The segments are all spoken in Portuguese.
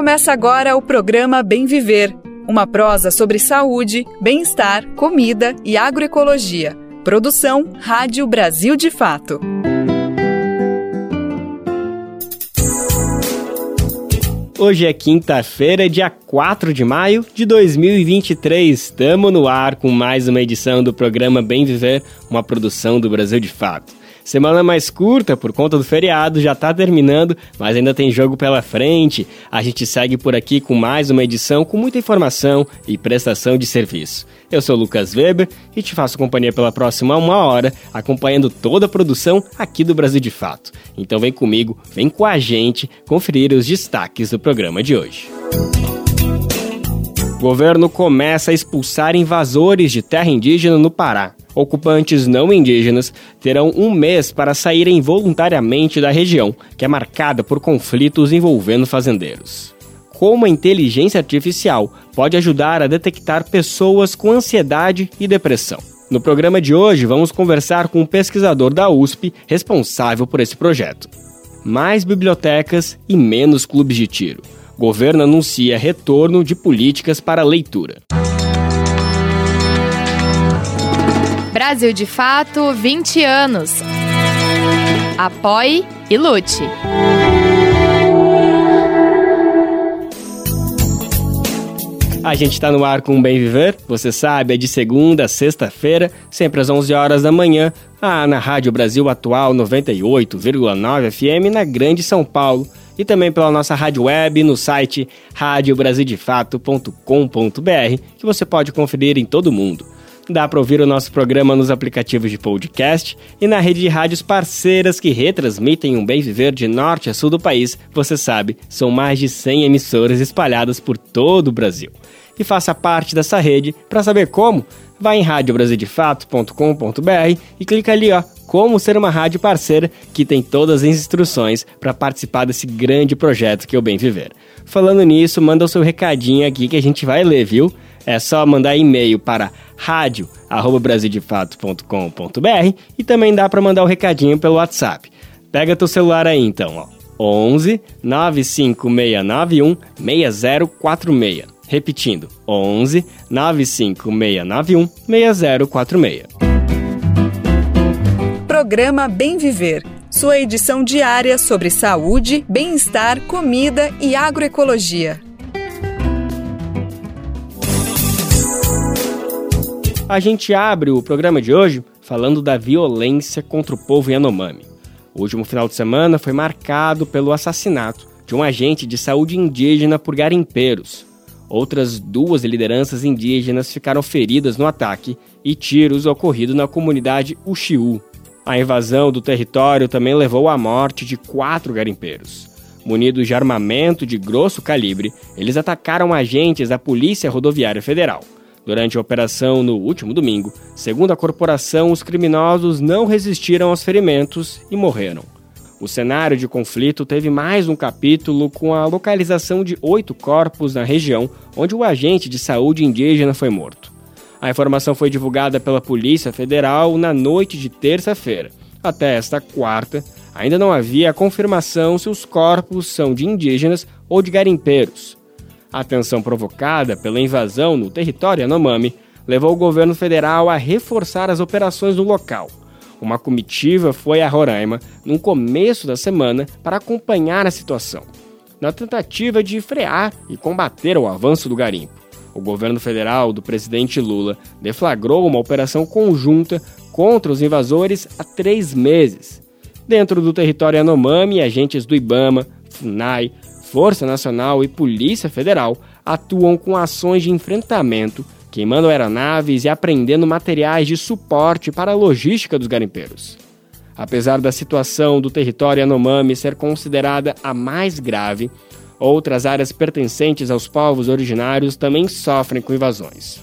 Começa agora o programa Bem Viver, uma prosa sobre saúde, bem-estar, comida e agroecologia. Produção Rádio Brasil de Fato. Hoje é quinta-feira, dia 4 de maio de 2023. Estamos no ar com mais uma edição do programa Bem Viver, uma produção do Brasil de Fato. Semana mais curta por conta do feriado, já tá terminando, mas ainda tem jogo pela frente. A gente segue por aqui com mais uma edição com muita informação e prestação de serviço. Eu sou Lucas Weber e te faço companhia pela próxima uma hora, acompanhando toda a produção aqui do Brasil de Fato. Então vem comigo, vem com a gente conferir os destaques do programa de hoje. O governo começa a expulsar invasores de terra indígena no Pará. Ocupantes não indígenas terão um mês para saírem voluntariamente da região, que é marcada por conflitos envolvendo fazendeiros. Como a inteligência artificial pode ajudar a detectar pessoas com ansiedade e depressão. No programa de hoje, vamos conversar com um pesquisador da USP responsável por esse projeto. Mais bibliotecas e menos clubes de tiro governo anuncia retorno de políticas para leitura. Brasil de Fato 20 anos. Apoie e lute. A gente está no ar com o Bem Viver, você sabe, é de segunda a sexta-feira, sempre às 11 horas da manhã, ah, na Rádio Brasil Atual 98,9 FM na Grande São Paulo e também pela nossa rádio web no site radiobrasildefato.com.br, que você pode conferir em todo o mundo. Dá para ouvir o nosso programa nos aplicativos de podcast e na rede de rádios parceiras que retransmitem um bem viver de norte a sul do país. Você sabe, são mais de 100 emissoras espalhadas por todo o Brasil. E faça parte dessa rede. Para saber como, vá em radiobrasildefato.com.br e clica ali, ó, como ser uma rádio parceira que tem todas as instruções para participar desse grande projeto que é o Bem Viver. Falando nisso, manda o seu recadinho aqui que a gente vai ler, viu? É só mandar e-mail para radio@brasildefato.com.br e também dá para mandar o recadinho pelo WhatsApp. Pega teu celular aí então, ó. 11 95691 6046. Repetindo, 11 95691 6046 programa Bem Viver, sua edição diária sobre saúde, bem-estar, comida e agroecologia. A gente abre o programa de hoje falando da violência contra o povo Yanomami. O último final de semana foi marcado pelo assassinato de um agente de saúde indígena por garimpeiros. Outras duas lideranças indígenas ficaram feridas no ataque e tiros ocorridos na comunidade Uxiú, a invasão do território também levou à morte de quatro garimpeiros. Munidos de armamento de grosso calibre, eles atacaram agentes da Polícia Rodoviária Federal. Durante a operação no último domingo, segundo a corporação, os criminosos não resistiram aos ferimentos e morreram. O cenário de conflito teve mais um capítulo com a localização de oito corpos na região onde o agente de saúde indígena foi morto. A informação foi divulgada pela Polícia Federal na noite de terça-feira. Até esta quarta, ainda não havia confirmação se os corpos são de indígenas ou de garimpeiros. A tensão provocada pela invasão no território Yanomami levou o governo federal a reforçar as operações no local. Uma comitiva foi a Roraima no começo da semana para acompanhar a situação, na tentativa de frear e combater o avanço do garimpo o governo federal do presidente Lula deflagrou uma operação conjunta contra os invasores há três meses. Dentro do território Yanomami, agentes do Ibama, FUNAI, Força Nacional e Polícia Federal atuam com ações de enfrentamento, queimando aeronaves e apreendendo materiais de suporte para a logística dos garimpeiros. Apesar da situação do território Yanomami ser considerada a mais grave, Outras áreas pertencentes aos povos originários também sofrem com invasões.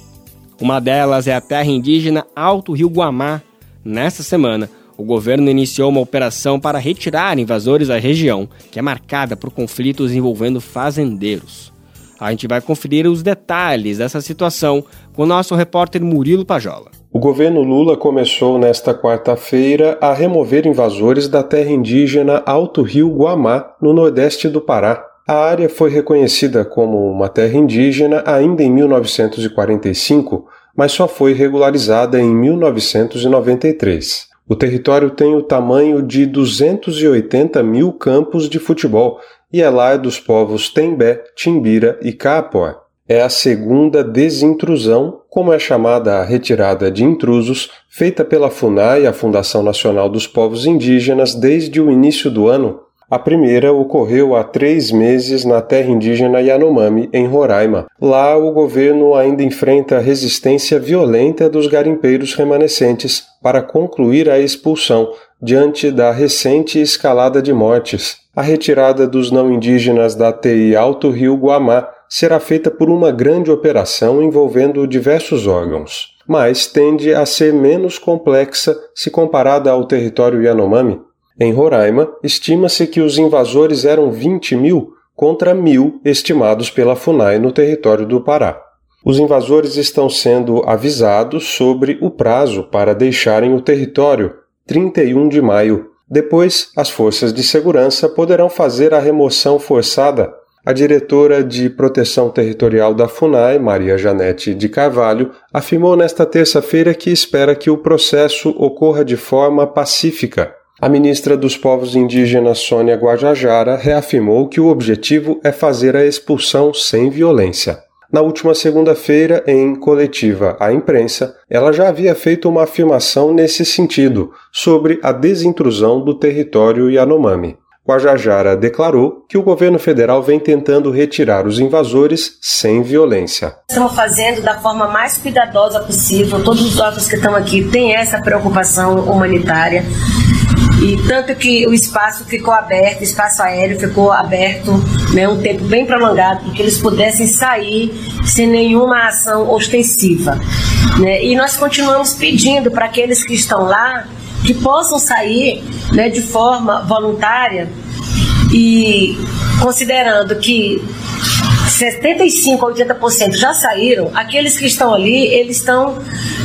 Uma delas é a terra indígena Alto Rio Guamá. Nesta semana, o governo iniciou uma operação para retirar invasores da região, que é marcada por conflitos envolvendo fazendeiros. A gente vai conferir os detalhes dessa situação com o nosso repórter Murilo Pajola. O governo Lula começou nesta quarta-feira a remover invasores da terra indígena Alto Rio Guamá, no nordeste do Pará. A área foi reconhecida como uma terra indígena ainda em 1945, mas só foi regularizada em 1993. O território tem o tamanho de 280 mil campos de futebol e é lar dos povos Tembé, Timbira e Capoé. É a segunda desintrusão, como é chamada a retirada de intrusos, feita pela FUNAI, a Fundação Nacional dos Povos Indígenas, desde o início do ano. A primeira ocorreu há três meses na terra indígena Yanomami, em Roraima. Lá, o governo ainda enfrenta a resistência violenta dos garimpeiros remanescentes para concluir a expulsão, diante da recente escalada de mortes. A retirada dos não indígenas da TI Alto Rio Guamá será feita por uma grande operação envolvendo diversos órgãos, mas tende a ser menos complexa se comparada ao território Yanomami. Em Roraima, estima-se que os invasores eram 20 mil contra mil estimados pela FUNAI no território do Pará. Os invasores estão sendo avisados sobre o prazo para deixarem o território, 31 de maio. Depois, as forças de segurança poderão fazer a remoção forçada. A diretora de Proteção Territorial da FUNAI, Maria Janete de Carvalho, afirmou nesta terça-feira que espera que o processo ocorra de forma pacífica a ministra dos Povos Indígenas Sônia Guajajara reafirmou que o objetivo é fazer a expulsão sem violência. Na última segunda-feira, em coletiva à imprensa, ela já havia feito uma afirmação nesse sentido, sobre a desintrusão do território Yanomami. Guajajara declarou que o governo federal vem tentando retirar os invasores sem violência. Estamos fazendo da forma mais cuidadosa possível. Todos os órgãos que estão aqui têm essa preocupação humanitária. E tanto que o espaço ficou aberto, o espaço aéreo ficou aberto né, um tempo bem prolongado, para que eles pudessem sair sem nenhuma ação ostensiva. Né? E nós continuamos pedindo para aqueles que estão lá que possam sair né, de forma voluntária e considerando que 75% a 80% já saíram, aqueles que estão ali, eles estão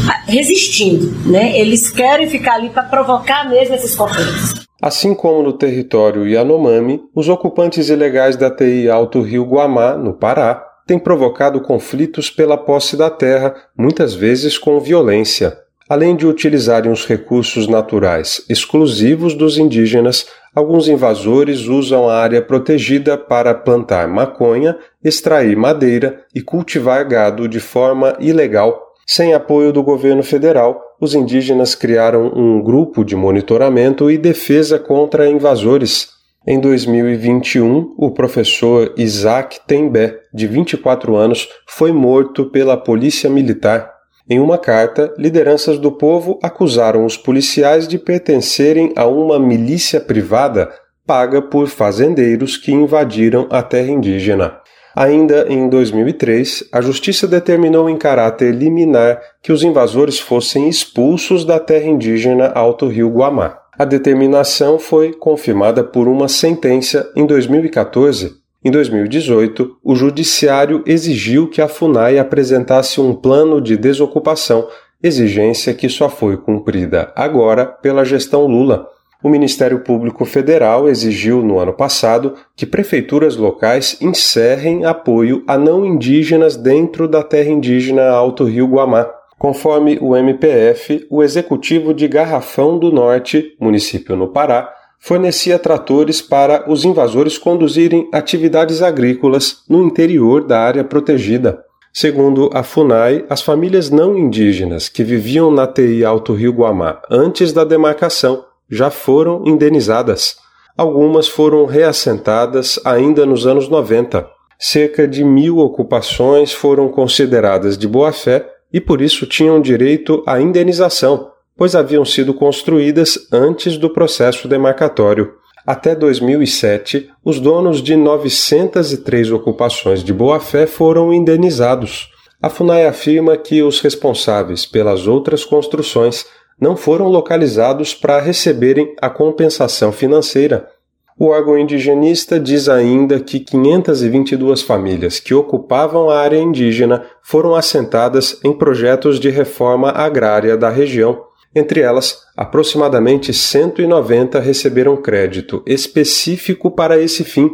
ah, resistindo, né? Eles querem ficar ali para provocar mesmo esses conflitos. Assim como no território Yanomami, os ocupantes ilegais da TI Alto Rio Guamá, no Pará, têm provocado conflitos pela posse da terra, muitas vezes com violência. Além de utilizarem os recursos naturais exclusivos dos indígenas, alguns invasores usam a área protegida para plantar maconha, extrair madeira e cultivar gado de forma ilegal. Sem apoio do governo federal, os indígenas criaram um grupo de monitoramento e defesa contra invasores. Em 2021, o professor Isaac Tembé, de 24 anos, foi morto pela polícia militar. Em uma carta, lideranças do povo acusaram os policiais de pertencerem a uma milícia privada paga por fazendeiros que invadiram a terra indígena. Ainda em 2003, a justiça determinou em caráter liminar que os invasores fossem expulsos da terra indígena Alto Rio Guamá. A determinação foi confirmada por uma sentença em 2014 em 2018, o Judiciário exigiu que a FUNAI apresentasse um plano de desocupação, exigência que só foi cumprida agora pela gestão Lula. O Ministério Público Federal exigiu no ano passado que prefeituras locais encerrem apoio a não indígenas dentro da terra indígena Alto Rio Guamá. Conforme o MPF, o executivo de Garrafão do Norte, município no Pará, fornecia tratores para os invasores conduzirem atividades agrícolas no interior da área protegida. Segundo a FUNAI, as famílias não indígenas que viviam na TI Alto Rio Guamá antes da demarcação já foram indenizadas. Algumas foram reassentadas ainda nos anos 90. Cerca de mil ocupações foram consideradas de boa-fé e por isso tinham direito à indenização, pois haviam sido construídas antes do processo demarcatório. Até 2007, os donos de 903 ocupações de boa-fé foram indenizados. A FUNAI afirma que os responsáveis pelas outras construções não foram localizados para receberem a compensação financeira. O órgão indigenista diz ainda que 522 famílias que ocupavam a área indígena foram assentadas em projetos de reforma agrária da região. Entre elas, aproximadamente 190 receberam crédito específico para esse fim.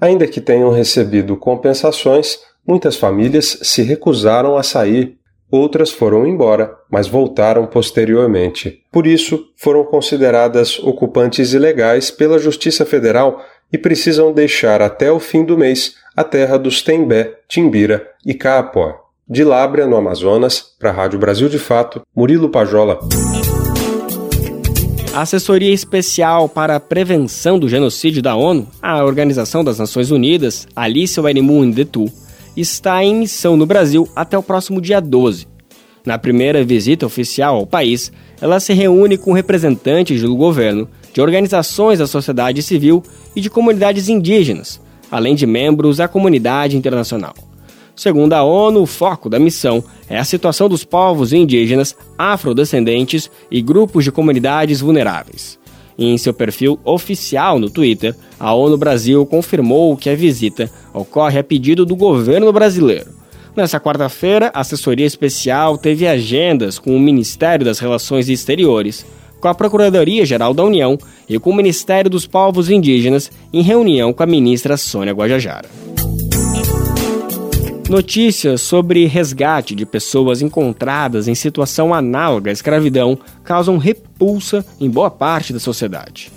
Ainda que tenham recebido compensações, muitas famílias se recusaram a sair. Outras foram embora, mas voltaram posteriormente. Por isso, foram consideradas ocupantes ilegais pela Justiça Federal e precisam deixar até o fim do mês a terra dos Tembé, Timbira e Caapó. De Lábrea, no Amazonas, para a Rádio Brasil de Fato, Murilo Pajola. A Assessoria Especial para a Prevenção do Genocídio da ONU, a Organização das Nações Unidas, Alice Wainimu Ndetu, está em missão no Brasil até o próximo dia 12. Na primeira visita oficial ao país, ela se reúne com representantes do governo, de organizações da sociedade civil e de comunidades indígenas, além de membros da comunidade internacional. Segundo a ONU, o foco da missão é a situação dos povos indígenas, afrodescendentes e grupos de comunidades vulneráveis. Em seu perfil oficial no Twitter, a ONU Brasil confirmou que a visita ocorre a pedido do governo brasileiro. Nessa quarta-feira, a assessoria especial teve agendas com o Ministério das Relações Exteriores, com a Procuradoria-Geral da União e com o Ministério dos Povos Indígenas, em reunião com a ministra Sônia Guajajara. Notícias sobre resgate de pessoas encontradas em situação análoga à escravidão causam repulsa em boa parte da sociedade.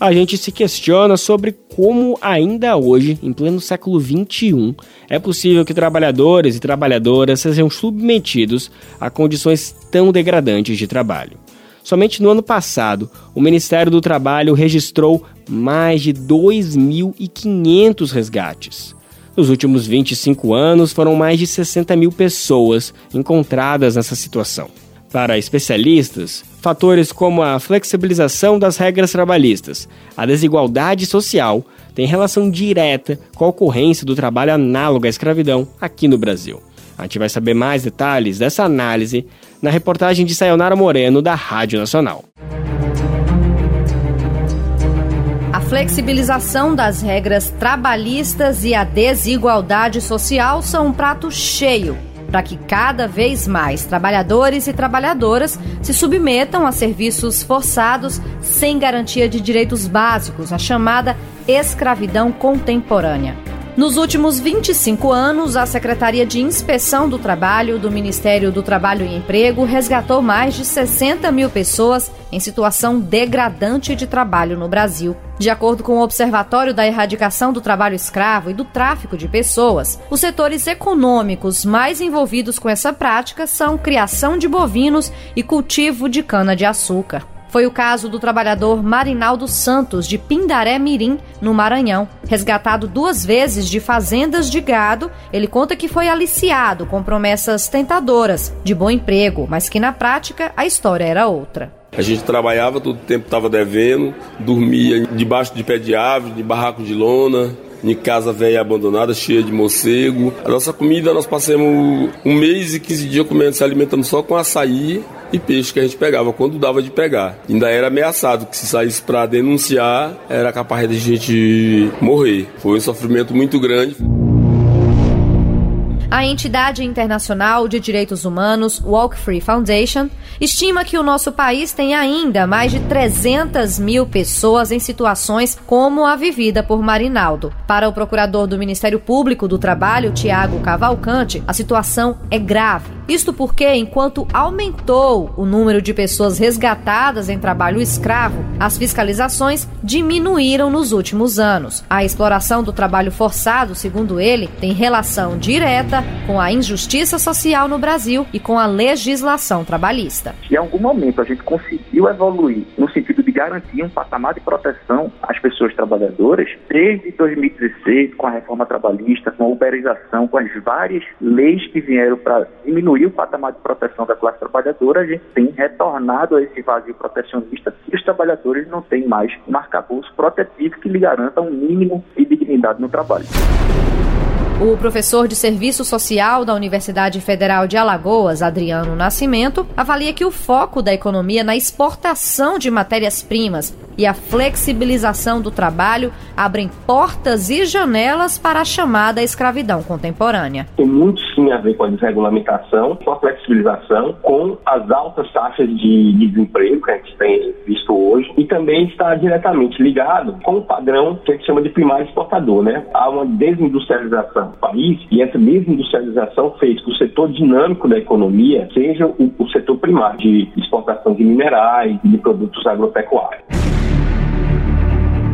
A gente se questiona sobre como, ainda hoje, em pleno século XXI, é possível que trabalhadores e trabalhadoras sejam submetidos a condições tão degradantes de trabalho. Somente no ano passado, o Ministério do Trabalho registrou mais de 2.500 resgates. Nos últimos 25 anos, foram mais de 60 mil pessoas encontradas nessa situação. Para especialistas, fatores como a flexibilização das regras trabalhistas, a desigualdade social, têm relação direta com a ocorrência do trabalho análogo à escravidão aqui no Brasil. A gente vai saber mais detalhes dessa análise na reportagem de Sayonara Moreno, da Rádio Nacional. Flexibilização das regras trabalhistas e a desigualdade social são um prato cheio para que cada vez mais trabalhadores e trabalhadoras se submetam a serviços forçados sem garantia de direitos básicos, a chamada escravidão contemporânea. Nos últimos 25 anos, a Secretaria de Inspeção do Trabalho do Ministério do Trabalho e Emprego resgatou mais de 60 mil pessoas em situação degradante de trabalho no Brasil. De acordo com o Observatório da Erradicação do Trabalho Escravo e do Tráfico de Pessoas, os setores econômicos mais envolvidos com essa prática são criação de bovinos e cultivo de cana-de-açúcar. Foi o caso do trabalhador Marinaldo Santos, de Pindaré Mirim, no Maranhão. Resgatado duas vezes de fazendas de gado, ele conta que foi aliciado com promessas tentadoras de bom emprego, mas que na prática a história era outra. A gente trabalhava, todo o tempo estava devendo, dormia debaixo de pé de árvore, de barraco de lona, em casa velha abandonada, cheia de morcego. A nossa comida, nós passamos um mês e 15 dias comendo, se alimentando só com açaí e peixe que a gente pegava quando dava de pegar. Ainda era ameaçado que se saísse para denunciar, era capaz de a gente morrer. Foi um sofrimento muito grande. A entidade internacional de direitos humanos Walk Free Foundation estima que o nosso país tem ainda mais de 300 mil pessoas em situações como a vivida por Marinaldo. Para o procurador do Ministério Público do Trabalho, Tiago Cavalcante, a situação é grave. Isto porque, enquanto aumentou o número de pessoas resgatadas em trabalho escravo, as fiscalizações diminuíram nos últimos anos. A exploração do trabalho forçado, segundo ele, tem relação direta com a injustiça social no Brasil e com a legislação trabalhista. Em algum momento a gente conseguiu evoluir no sentido de garantir um patamar de proteção às pessoas trabalhadoras, desde 2016, com a reforma trabalhista, com a uberização, com as várias leis que vieram para diminuir o patamar de proteção da classe trabalhadora, a gente tem retornado a esse vazio protecionista e os trabalhadores não têm mais um arcabouço protetivo que lhe garanta um mínimo de dignidade no trabalho. O professor de Serviço Social da Universidade Federal de Alagoas, Adriano Nascimento, avalia que o foco da economia na exportação de matérias-primas e a flexibilização do trabalho abrem portas e janelas para a chamada escravidão contemporânea. Tem muito sim a ver com a desregulamentação, com a flexibilização, com as altas taxas de desemprego que a gente tem visto hoje e também está diretamente ligado com o padrão que a gente chama de primário exportador, né? Há uma desindustrialização do país e essa desindustrialização fez que o setor dinâmico da economia seja o, o setor primário de exportação de minerais e de produtos agropecuários.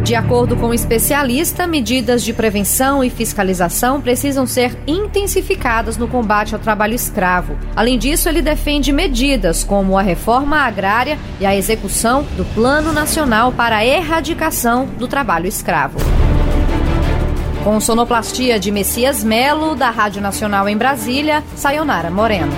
De acordo com o especialista, medidas de prevenção e fiscalização precisam ser intensificadas no combate ao trabalho escravo. Além disso, ele defende medidas como a reforma agrária e a execução do Plano Nacional para a Erradicação do Trabalho Escravo. Com sonoplastia de Messias Melo, da Rádio Nacional em Brasília, Sayonara Moreno.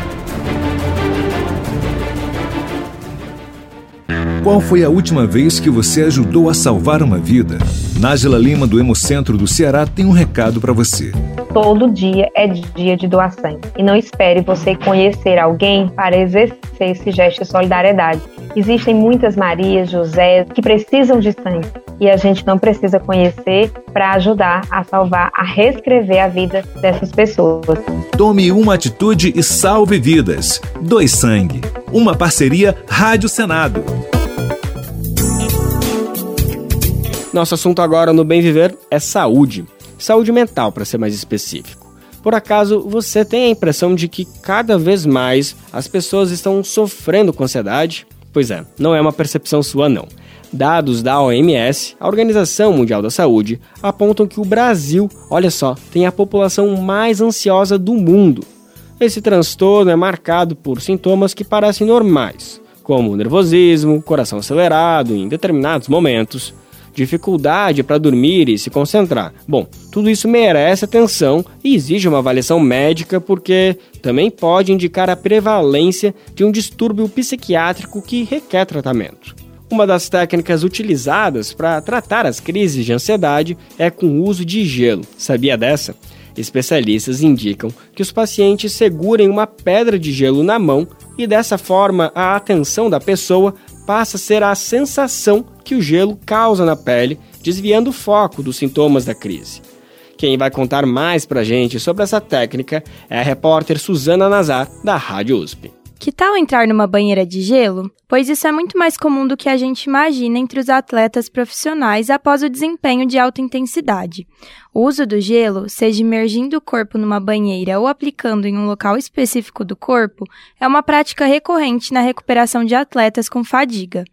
Qual foi a última vez que você ajudou a salvar uma vida? Nájila Lima, do Hemocentro do Ceará, tem um recado para você. Todo dia é dia de doar sangue. E não espere você conhecer alguém para exercer esse gesto de solidariedade. Existem muitas Marias, José, que precisam de sangue. E a gente não precisa conhecer para ajudar a salvar, a reescrever a vida dessas pessoas. Tome uma atitude e salve vidas. Doe sangue. Uma parceria Rádio Senado. Nosso assunto agora no Bem Viver é saúde. Saúde mental, para ser mais específico. Por acaso você tem a impressão de que cada vez mais as pessoas estão sofrendo com ansiedade? Pois é, não é uma percepção sua, não. Dados da OMS, a Organização Mundial da Saúde, apontam que o Brasil, olha só, tem a população mais ansiosa do mundo. Esse transtorno é marcado por sintomas que parecem normais, como nervosismo, coração acelerado em determinados momentos, dificuldade para dormir e se concentrar. Bom, tudo isso merece atenção e exige uma avaliação médica porque também pode indicar a prevalência de um distúrbio psiquiátrico que requer tratamento. Uma das técnicas utilizadas para tratar as crises de ansiedade é com o uso de gelo. Sabia dessa? Especialistas indicam que os pacientes segurem uma pedra de gelo na mão e dessa forma a atenção da pessoa passa a ser a sensação que o gelo causa na pele, desviando o foco dos sintomas da crise. Quem vai contar mais pra gente sobre essa técnica é a repórter Suzana Nazar, da Rádio USP. Que tal entrar numa banheira de gelo? Pois isso é muito mais comum do que a gente imagina entre os atletas profissionais após o desempenho de alta intensidade. O uso do gelo, seja imergindo o corpo numa banheira ou aplicando em um local específico do corpo, é uma prática recorrente na recuperação de atletas com fadiga.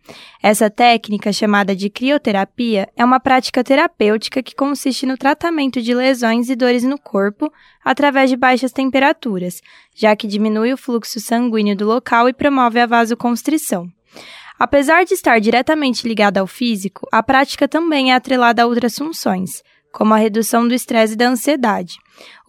Essa técnica, chamada de crioterapia, é uma prática terapêutica que consiste no tratamento de lesões e dores no corpo através de baixas temperaturas, já que diminui o fluxo sanguíneo do local e promove a vasoconstrição. Apesar de estar diretamente ligada ao físico, a prática também é atrelada a outras funções, como a redução do estresse e da ansiedade.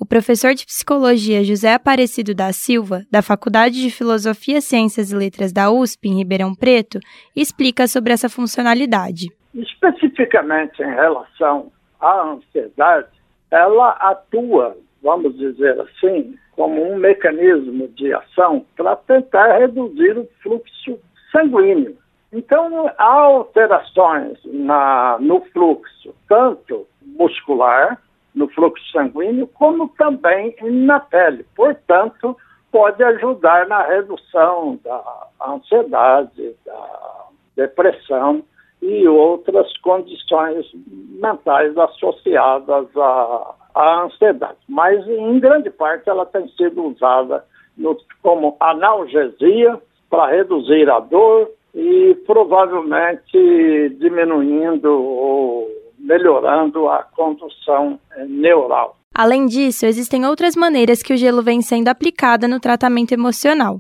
O professor de psicologia José Aparecido da Silva, da Faculdade de Filosofia, Ciências e Letras da USP, em Ribeirão Preto, explica sobre essa funcionalidade. Especificamente em relação à ansiedade, ela atua, vamos dizer assim, como um mecanismo de ação para tentar reduzir o fluxo sanguíneo. Então, há alterações na, no fluxo, tanto muscular, no fluxo sanguíneo, como também na pele. Portanto, pode ajudar na redução da ansiedade, da depressão e outras condições mentais associadas à, à ansiedade. Mas, em grande parte, ela tem sido usada no, como analgesia para reduzir a dor e provavelmente diminuindo ou melhorando a condução eh, neural. Além disso, existem outras maneiras que o gelo vem sendo aplicada no tratamento emocional.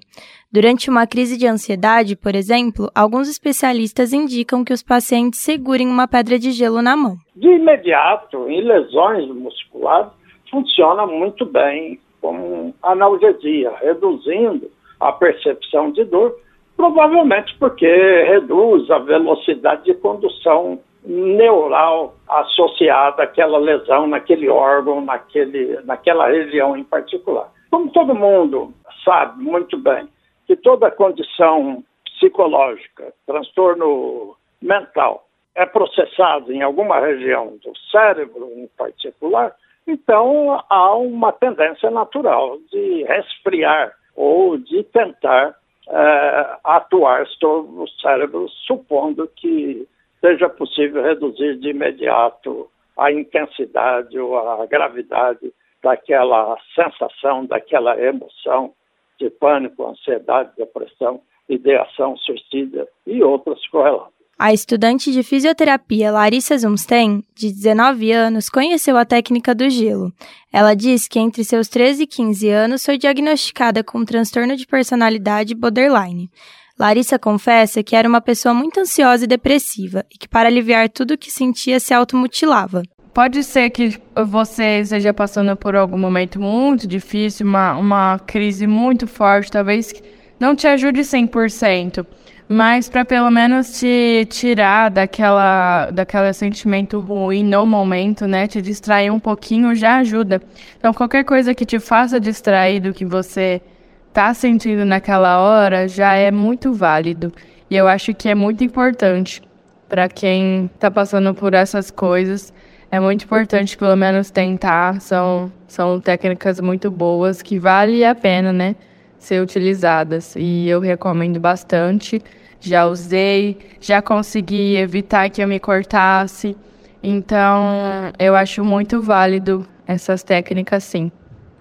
Durante uma crise de ansiedade, por exemplo, alguns especialistas indicam que os pacientes segurem uma pedra de gelo na mão. De imediato, em lesões musculares, funciona muito bem como analgesia, reduzindo a percepção de dor, provavelmente porque reduz a velocidade de condução neural associada àquela lesão naquele órgão, naquele, naquela região em particular. Como todo mundo sabe muito bem que toda condição psicológica, transtorno mental, é processado em alguma região do cérebro em particular, então há uma tendência natural de resfriar ou de tentar é, atuar sobre o cérebro, supondo que seja possível reduzir de imediato a intensidade ou a gravidade daquela sensação, daquela emoção de pânico, ansiedade, depressão, ideação suicida e outras correlatas. A estudante de fisioterapia Larissa Zumstein, de 19 anos, conheceu a técnica do gelo. Ela diz que entre seus 13 e 15 anos foi diagnosticada com um transtorno de personalidade borderline. Larissa confessa que era uma pessoa muito ansiosa e depressiva e que, para aliviar tudo o que sentia, se automutilava. Pode ser que você esteja passando por algum momento muito difícil, uma, uma crise muito forte, talvez não te ajude 100%, mas para pelo menos te tirar daquela, daquele sentimento ruim no momento, né? Te distrair um pouquinho já ajuda. Então, qualquer coisa que te faça distrair do que você está sentindo naquela hora já é muito válido. E eu acho que é muito importante para quem está passando por essas coisas. É muito importante, pelo menos, tentar. São, são técnicas muito boas que vale a pena, né? Ser utilizadas. E eu recomendo bastante já usei, já consegui evitar que eu me cortasse. Então, eu acho muito válido essas técnicas, sim.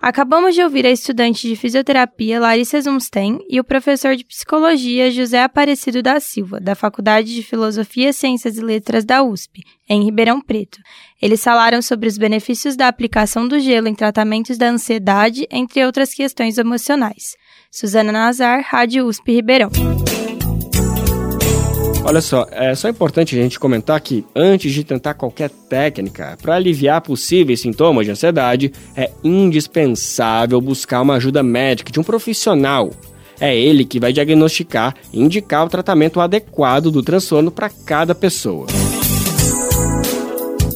Acabamos de ouvir a estudante de fisioterapia Larissa Zumstein e o professor de psicologia José Aparecido da Silva, da Faculdade de Filosofia, Ciências e Letras da USP, em Ribeirão Preto. Eles falaram sobre os benefícios da aplicação do gelo em tratamentos da ansiedade, entre outras questões emocionais. Suzana Nazar, Rádio USP Ribeirão. Olha só, é só importante a gente comentar que antes de tentar qualquer técnica para aliviar possíveis sintomas de ansiedade, é indispensável buscar uma ajuda médica de um profissional. É ele que vai diagnosticar e indicar o tratamento adequado do transtorno para cada pessoa.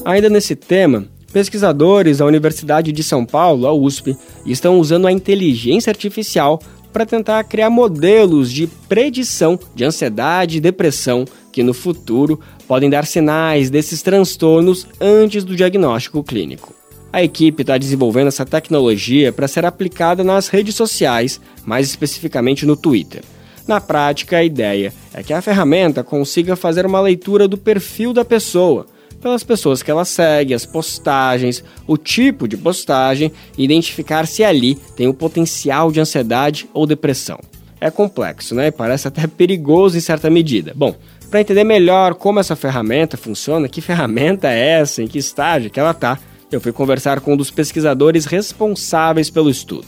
Ainda nesse tema, pesquisadores da Universidade de São Paulo, a USP, estão usando a inteligência artificial para tentar criar modelos de predição de ansiedade e depressão que no futuro podem dar sinais desses transtornos antes do diagnóstico clínico. A equipe está desenvolvendo essa tecnologia para ser aplicada nas redes sociais, mais especificamente no Twitter. Na prática, a ideia é que a ferramenta consiga fazer uma leitura do perfil da pessoa, pelas pessoas que ela segue, as postagens, o tipo de postagem e identificar se ali tem o potencial de ansiedade ou depressão. É complexo, né? Parece até perigoso em certa medida. Bom, para entender melhor como essa ferramenta funciona, que ferramenta é essa, em que estágio que ela está, eu fui conversar com um dos pesquisadores responsáveis pelo estudo.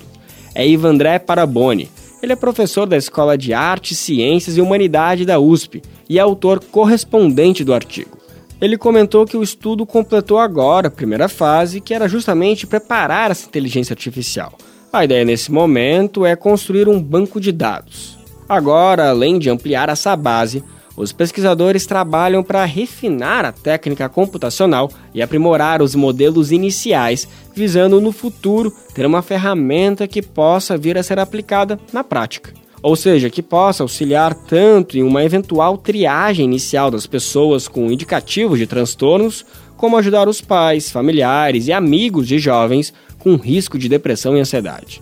É Ivandré Paraboni. Ele é professor da Escola de Arte, Ciências e Humanidade da USP e é autor correspondente do artigo. Ele comentou que o estudo completou agora a primeira fase, que era justamente preparar essa inteligência artificial. A ideia nesse momento é construir um banco de dados. Agora, além de ampliar essa base, os pesquisadores trabalham para refinar a técnica computacional e aprimorar os modelos iniciais, visando no futuro ter uma ferramenta que possa vir a ser aplicada na prática ou seja, que possa auxiliar tanto em uma eventual triagem inicial das pessoas com indicativos de transtornos, como ajudar os pais, familiares e amigos de jovens com risco de depressão e ansiedade.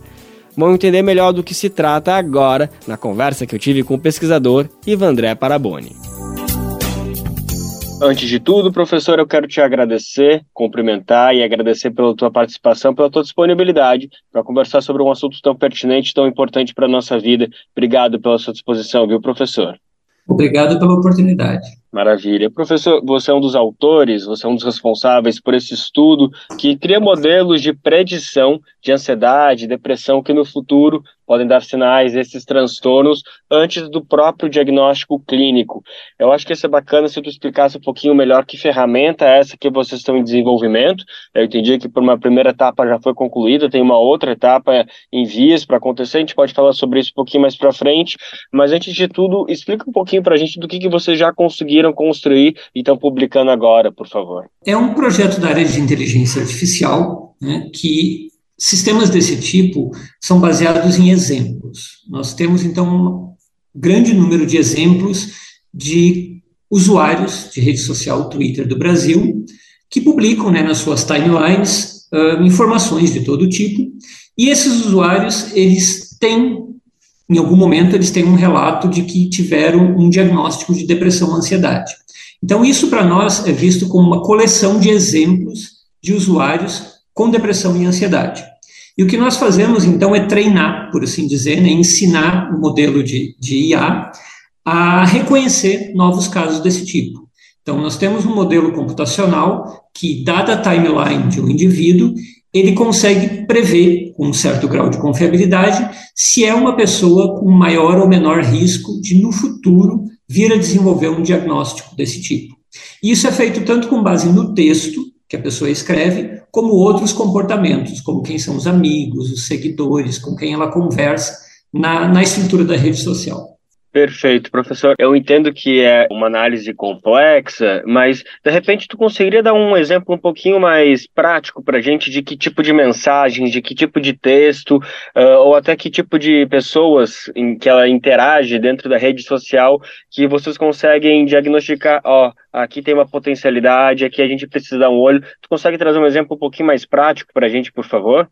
Vamos entender melhor do que se trata agora na conversa que eu tive com o pesquisador Ivandré Paraboni. Antes de tudo, professor, eu quero te agradecer, cumprimentar e agradecer pela tua participação, pela tua disponibilidade para conversar sobre um assunto tão pertinente, tão importante para a nossa vida. Obrigado pela sua disposição, viu, professor? Obrigado pela oportunidade. Maravilha. Professor, você é um dos autores, você é um dos responsáveis por esse estudo que cria modelos de predição de ansiedade, depressão que no futuro podem dar sinais desses transtornos antes do próprio diagnóstico clínico. Eu acho que ia ser bacana se tu explicasse um pouquinho melhor que ferramenta é essa que vocês estão em desenvolvimento. Eu entendi que por uma primeira etapa já foi concluída, tem uma outra etapa em vias para acontecer, a gente pode falar sobre isso um pouquinho mais para frente, mas antes de tudo, explica um pouquinho para a gente do que, que vocês já conseguiram construir e estão publicando agora, por favor. É um projeto da área de inteligência artificial né, que Sistemas desse tipo são baseados em exemplos. Nós temos, então, um grande número de exemplos de usuários de rede social Twitter do Brasil que publicam né, nas suas timelines uh, informações de todo tipo e esses usuários eles têm em algum momento eles têm um relato de que tiveram um diagnóstico de depressão ou ansiedade. Então isso para nós é visto como uma coleção de exemplos de usuários com depressão e ansiedade. E o que nós fazemos, então, é treinar, por assim dizer, né, ensinar o modelo de, de IA a reconhecer novos casos desse tipo. Então, nós temos um modelo computacional que, dada a timeline de um indivíduo, ele consegue prever, com um certo grau de confiabilidade, se é uma pessoa com maior ou menor risco de, no futuro, vir a desenvolver um diagnóstico desse tipo. Isso é feito tanto com base no texto, que a pessoa escreve, como outros comportamentos, como quem são os amigos, os seguidores, com quem ela conversa na, na estrutura da rede social. Perfeito, professor. Eu entendo que é uma análise complexa, mas de repente tu conseguiria dar um exemplo um pouquinho mais prático para a gente de que tipo de mensagens, de que tipo de texto, uh, ou até que tipo de pessoas em que ela interage dentro da rede social que vocês conseguem diagnosticar, ó, aqui tem uma potencialidade, aqui a gente precisa dar um olho. Tu consegue trazer um exemplo um pouquinho mais prático para a gente, por favor?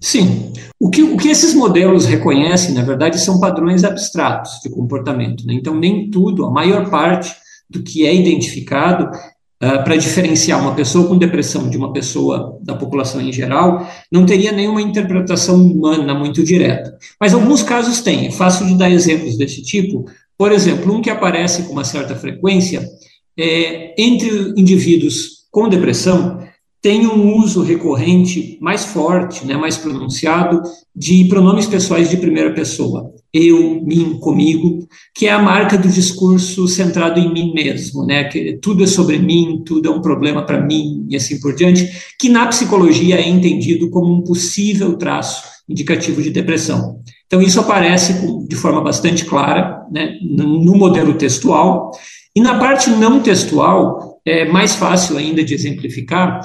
Sim. O que, o que esses modelos reconhecem, na verdade, são padrões abstratos de comportamento. Né? Então, nem tudo, a maior parte do que é identificado uh, para diferenciar uma pessoa com depressão de uma pessoa da população em geral, não teria nenhuma interpretação humana muito direta. Mas alguns casos têm. É fácil de dar exemplos desse tipo. Por exemplo, um que aparece com uma certa frequência é entre indivíduos com depressão tem um uso recorrente mais forte, né, mais pronunciado, de pronomes pessoais de primeira pessoa. Eu, mim, comigo, que é a marca do discurso centrado em mim mesmo, né, que tudo é sobre mim, tudo é um problema para mim e assim por diante, que na psicologia é entendido como um possível traço indicativo de depressão. Então, isso aparece de forma bastante clara né, no modelo textual. E na parte não textual, é mais fácil ainda de exemplificar,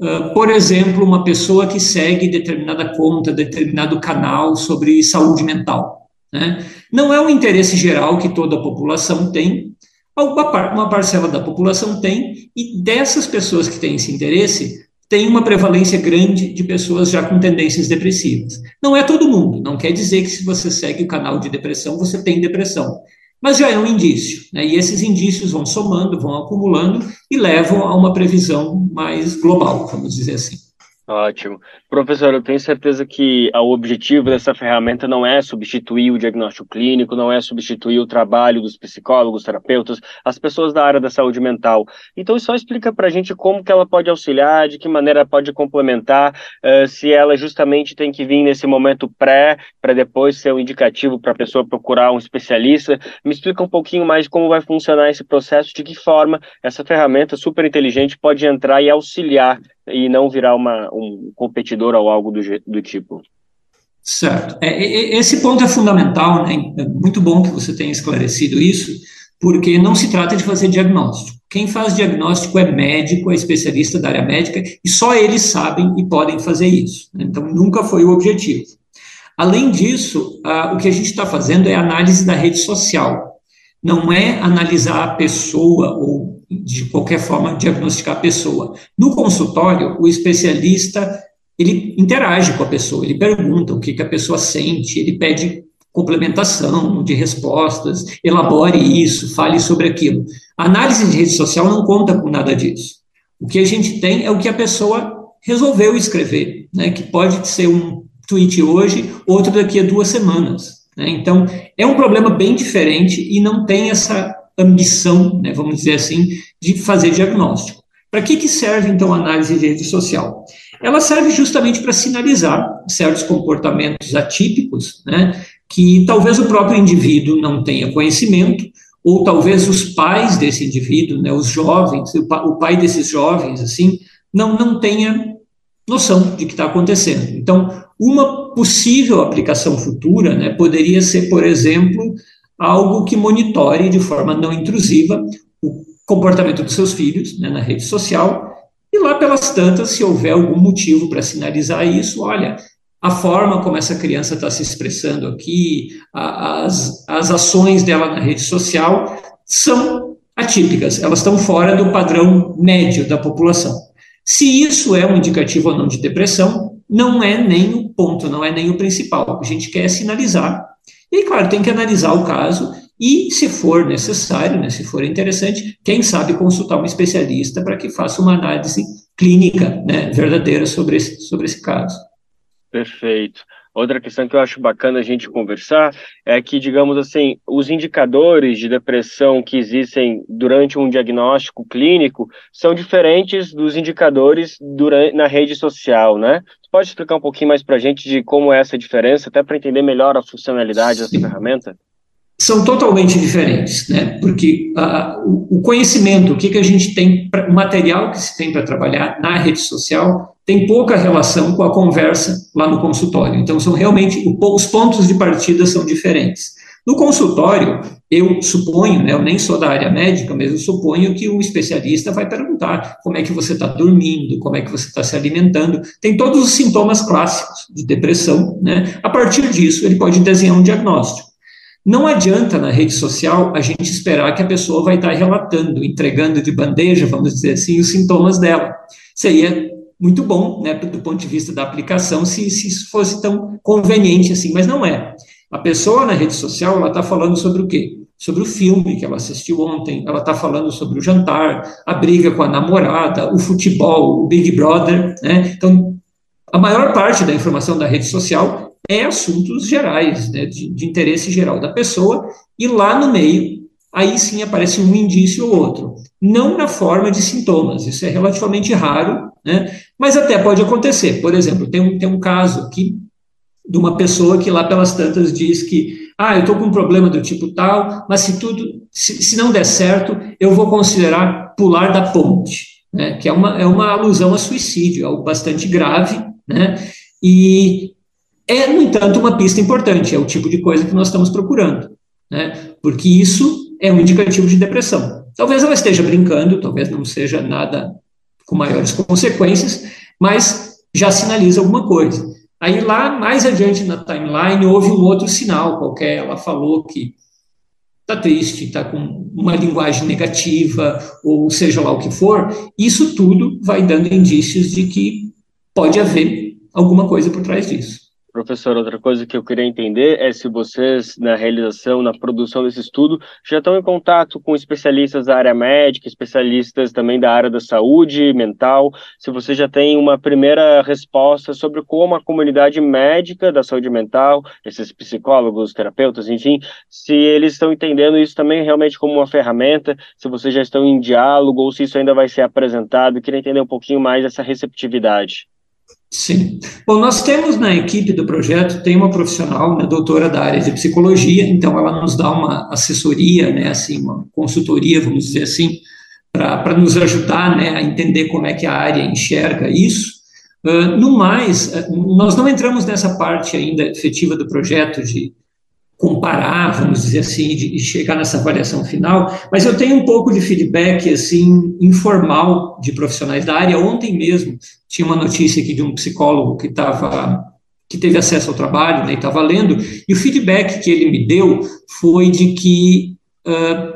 Uh, por exemplo, uma pessoa que segue determinada conta, determinado canal sobre saúde mental. Né? Não é um interesse geral que toda a população tem, uma parcela da população tem, e dessas pessoas que têm esse interesse, tem uma prevalência grande de pessoas já com tendências depressivas. Não é todo mundo, não quer dizer que se você segue o canal de depressão, você tem depressão mas já é um indício. Né? E esses indícios vão somando, vão acumulando e levam a uma previsão mais global, vamos dizer assim. Ótimo. Professor, eu tenho certeza que o objetivo dessa ferramenta não é substituir o diagnóstico clínico, não é substituir o trabalho dos psicólogos, terapeutas, as pessoas da área da saúde mental. Então, só explica para a gente como que ela pode auxiliar, de que maneira pode complementar, uh, se ela justamente tem que vir nesse momento pré, para depois ser um indicativo para a pessoa procurar um especialista. Me explica um pouquinho mais como vai funcionar esse processo, de que forma essa ferramenta super inteligente pode entrar e auxiliar e não virar uma, um competidor ou algo do, do tipo. Certo. É, esse ponto é fundamental, né? É muito bom que você tenha esclarecido isso, porque não se trata de fazer diagnóstico. Quem faz diagnóstico é médico, é especialista da área médica, e só eles sabem e podem fazer isso. Né? Então, nunca foi o objetivo. Além disso, o que a gente está fazendo é análise da rede social. Não é analisar a pessoa ou de qualquer forma, diagnosticar a pessoa. No consultório, o especialista ele interage com a pessoa, ele pergunta o que, que a pessoa sente, ele pede complementação de respostas, elabore isso, fale sobre aquilo. A análise de rede social não conta com nada disso. O que a gente tem é o que a pessoa resolveu escrever, né, que pode ser um tweet hoje, outro daqui a duas semanas. Né? Então, é um problema bem diferente e não tem essa ambição, né, vamos dizer assim, de fazer diagnóstico. Para que, que serve, então, a análise de rede social? Ela serve justamente para sinalizar certos comportamentos atípicos, né, que talvez o próprio indivíduo não tenha conhecimento, ou talvez os pais desse indivíduo, né, os jovens, o pai desses jovens, assim, não, não tenha noção de que está acontecendo. Então, uma possível aplicação futura né, poderia ser, por exemplo, algo que monitore de forma não intrusiva o comportamento dos seus filhos né, na rede social, e lá pelas tantas, se houver algum motivo para sinalizar isso, olha, a forma como essa criança está se expressando aqui, a, as, as ações dela na rede social, são atípicas, elas estão fora do padrão médio da população. Se isso é um indicativo ou não de depressão, não é nem o ponto, não é nem o principal. A gente quer sinalizar. E, claro, tem que analisar o caso e, se for necessário, né, se for interessante, quem sabe consultar um especialista para que faça uma análise clínica né, verdadeira sobre esse, sobre esse caso. Perfeito. Outra questão que eu acho bacana a gente conversar é que, digamos assim, os indicadores de depressão que existem durante um diagnóstico clínico são diferentes dos indicadores durante, na rede social, né? Você pode explicar um pouquinho mais para a gente de como é essa diferença, até para entender melhor a funcionalidade Sim. dessa ferramenta? São totalmente diferentes, né? Porque uh, o conhecimento, o que, que a gente tem, pra, o material que se tem para trabalhar na rede social tem pouca relação com a conversa lá no consultório. Então, são realmente, os pontos de partida são diferentes. No consultório, eu suponho, né, eu nem sou da área médica, mas eu suponho que o especialista vai perguntar como é que você está dormindo, como é que você está se alimentando, tem todos os sintomas clássicos de depressão, né? A partir disso, ele pode desenhar um diagnóstico. Não adianta na rede social a gente esperar que a pessoa vai estar relatando, entregando de bandeja, vamos dizer assim, os sintomas dela. Seria muito bom, né, do ponto de vista da aplicação, se, se isso fosse tão conveniente assim, mas não é. A pessoa na rede social, ela está falando sobre o quê? Sobre o filme que ela assistiu ontem, ela está falando sobre o jantar, a briga com a namorada, o futebol, o Big Brother, né? Então, a maior parte da informação da rede social é assuntos gerais, né, de, de interesse geral da pessoa, e lá no meio, aí sim aparece um indício ou outro. Não na forma de sintomas, isso é relativamente raro, né? Mas até pode acontecer. Por exemplo, tem um, tem um caso aqui de uma pessoa que lá pelas tantas diz que, ah, eu estou com um problema do tipo tal, mas se tudo, se, se não der certo, eu vou considerar pular da ponte, né? Que é uma, é uma alusão a suicídio, algo bastante grave, né? E é, no entanto, uma pista importante, é o tipo de coisa que nós estamos procurando, né? Porque isso é um indicativo de depressão. Talvez ela esteja brincando, talvez não seja nada com maiores consequências, mas já sinaliza alguma coisa. Aí lá, mais adiante na timeline, houve um outro sinal qualquer, ela falou que está triste, está com uma linguagem negativa, ou seja lá o que for, isso tudo vai dando indícios de que pode haver alguma coisa por trás disso. Professor, outra coisa que eu queria entender é se vocês, na realização, na produção desse estudo, já estão em contato com especialistas da área médica, especialistas também da área da saúde mental, se você já tem uma primeira resposta sobre como a comunidade médica da saúde mental, esses psicólogos, terapeutas, enfim, se eles estão entendendo isso também realmente como uma ferramenta, se vocês já estão em diálogo ou se isso ainda vai ser apresentado. Eu queria entender um pouquinho mais essa receptividade. Sim. Bom, nós temos na equipe do projeto, tem uma profissional, né, doutora da área de psicologia, então ela nos dá uma assessoria, né, assim, uma consultoria, vamos dizer assim, para nos ajudar né, a entender como é que a área enxerga isso. Uh, no mais, nós não entramos nessa parte ainda efetiva do projeto de comparar, vamos dizer assim, de, chegar nessa avaliação final, mas eu tenho um pouco de feedback, assim, informal de profissionais da área. Ontem mesmo tinha uma notícia aqui de um psicólogo que estava que teve acesso ao trabalho, né, e estava lendo, e o feedback que ele me deu foi de que uh,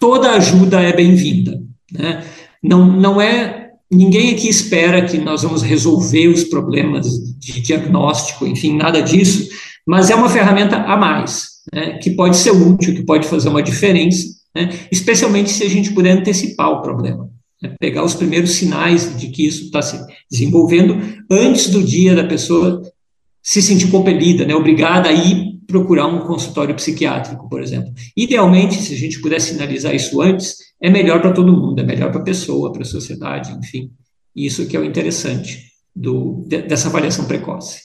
toda ajuda é bem-vinda, né? Não, não é ninguém aqui espera que nós vamos resolver os problemas de diagnóstico, enfim, nada disso, mas é uma ferramenta a mais, né, que pode ser útil, que pode fazer uma diferença, né, especialmente se a gente puder antecipar o problema. Né, pegar os primeiros sinais de que isso está se desenvolvendo antes do dia da pessoa se sentir compelida, né, obrigada a ir procurar um consultório psiquiátrico, por exemplo. Idealmente, se a gente puder sinalizar isso antes, é melhor para todo mundo, é melhor para a pessoa, para a sociedade, enfim. Isso que é o interessante do, dessa avaliação precoce.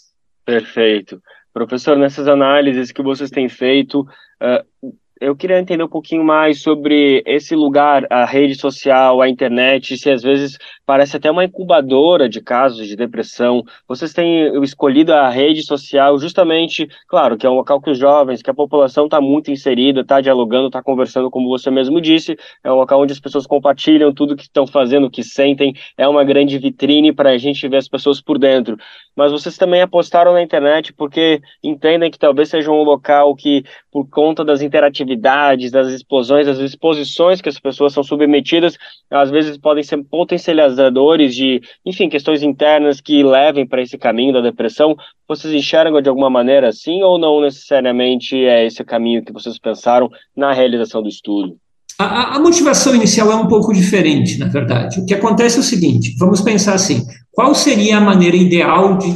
Perfeito. Professor, nessas análises que vocês têm feito, uh, eu queria entender um pouquinho mais sobre esse lugar, a rede social, a internet, se às vezes parece até uma incubadora de casos de depressão. Vocês têm escolhido a rede social justamente, claro, que é um local que os jovens, que a população está muito inserida, está dialogando, está conversando, como você mesmo disse, é um local onde as pessoas compartilham tudo que estão fazendo, o que sentem, é uma grande vitrine para a gente ver as pessoas por dentro. Mas vocês também apostaram na internet porque entendem que talvez seja um local que, por conta das interatividades, das explosões, das exposições que as pessoas são submetidas, às vezes podem ser de, enfim, questões internas que levem para esse caminho da depressão. Vocês enxergam de alguma maneira assim ou não necessariamente é esse caminho que vocês pensaram na realização do estudo? A, a, motivação inicial é um pouco diferente, na verdade. O que acontece é o seguinte: vamos pensar assim, qual seria a maneira ideal de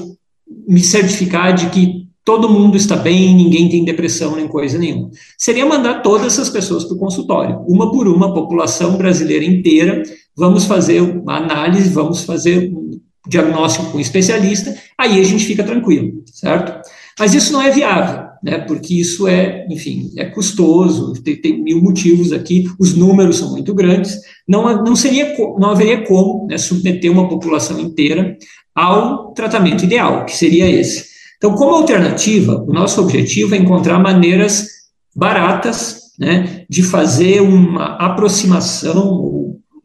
me certificar de que todo mundo está bem, ninguém tem depressão nem coisa nenhuma. Seria mandar todas essas pessoas para o consultório, uma por uma, a população brasileira inteira, vamos fazer uma análise, vamos fazer um diagnóstico com um especialista, aí a gente fica tranquilo, certo? Mas isso não é viável, né? Porque isso é, enfim, é custoso, tem, tem mil motivos aqui, os números são muito grandes, não, não seria, não haveria como né, submeter uma população inteira ao tratamento ideal, que seria esse. Então, como alternativa, o nosso objetivo é encontrar maneiras baratas né, de fazer uma aproximação,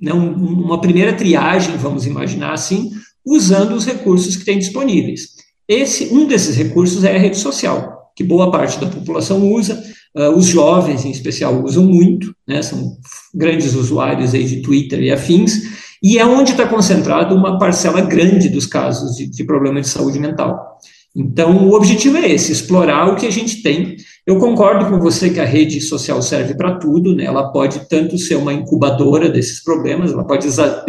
né, uma primeira triagem, vamos imaginar assim, usando os recursos que tem disponíveis. Esse, um desses recursos é a rede social, que boa parte da população usa, uh, os jovens em especial usam muito, né, são grandes usuários aí de Twitter e afins, e é onde está concentrado uma parcela grande dos casos de, de problema de saúde mental. Então, o objetivo é esse, explorar o que a gente tem. Eu concordo com você que a rede social serve para tudo, né? ela pode tanto ser uma incubadora desses problemas, ela pode exa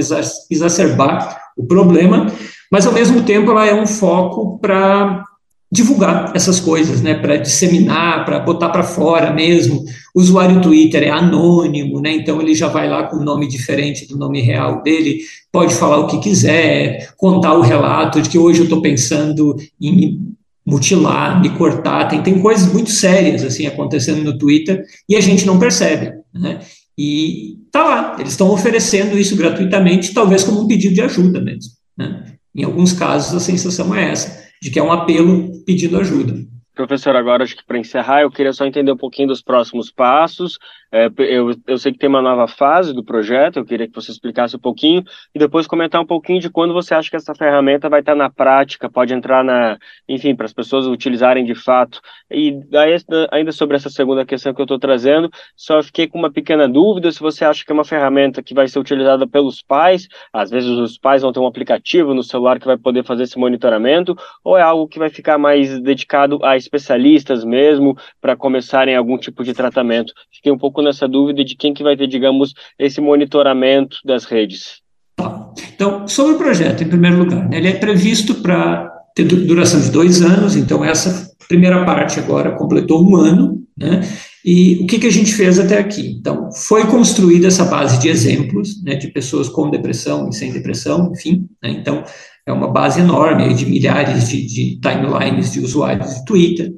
exacerbar o problema, mas ao mesmo tempo ela é um foco para divulgar essas coisas, né, para disseminar, para botar para fora mesmo. O usuário Twitter é anônimo, né, então ele já vai lá com um nome diferente do nome real dele, pode falar o que quiser, contar o relato de que hoje eu estou pensando em mutilar, me cortar, tem, tem coisas muito sérias assim acontecendo no Twitter e a gente não percebe, né? E tá lá, eles estão oferecendo isso gratuitamente, talvez como um pedido de ajuda mesmo. Né? Em alguns casos a sensação é essa de que é um apelo pedindo ajuda. Professor, agora acho que para encerrar, eu queria só entender um pouquinho dos próximos passos. É, eu, eu sei que tem uma nova fase do projeto, eu queria que você explicasse um pouquinho e depois comentar um pouquinho de quando você acha que essa ferramenta vai estar na prática, pode entrar na, enfim, para as pessoas utilizarem de fato. E daí, ainda sobre essa segunda questão que eu estou trazendo, só fiquei com uma pequena dúvida se você acha que é uma ferramenta que vai ser utilizada pelos pais, às vezes os pais vão ter um aplicativo no celular que vai poder fazer esse monitoramento, ou é algo que vai ficar mais dedicado a especialistas mesmo, para começarem algum tipo de tratamento. Fiquei um pouco nessa dúvida de quem que vai ter, digamos, esse monitoramento das redes. Tá. Então, sobre o projeto, em primeiro lugar, né, ele é previsto para ter duração de dois anos, então essa primeira parte agora completou um ano, né, e o que, que a gente fez até aqui? Então, foi construída essa base de exemplos, né, de pessoas com depressão e sem depressão, enfim, né, então é uma base enorme de milhares de, de timelines de usuários de Twitter,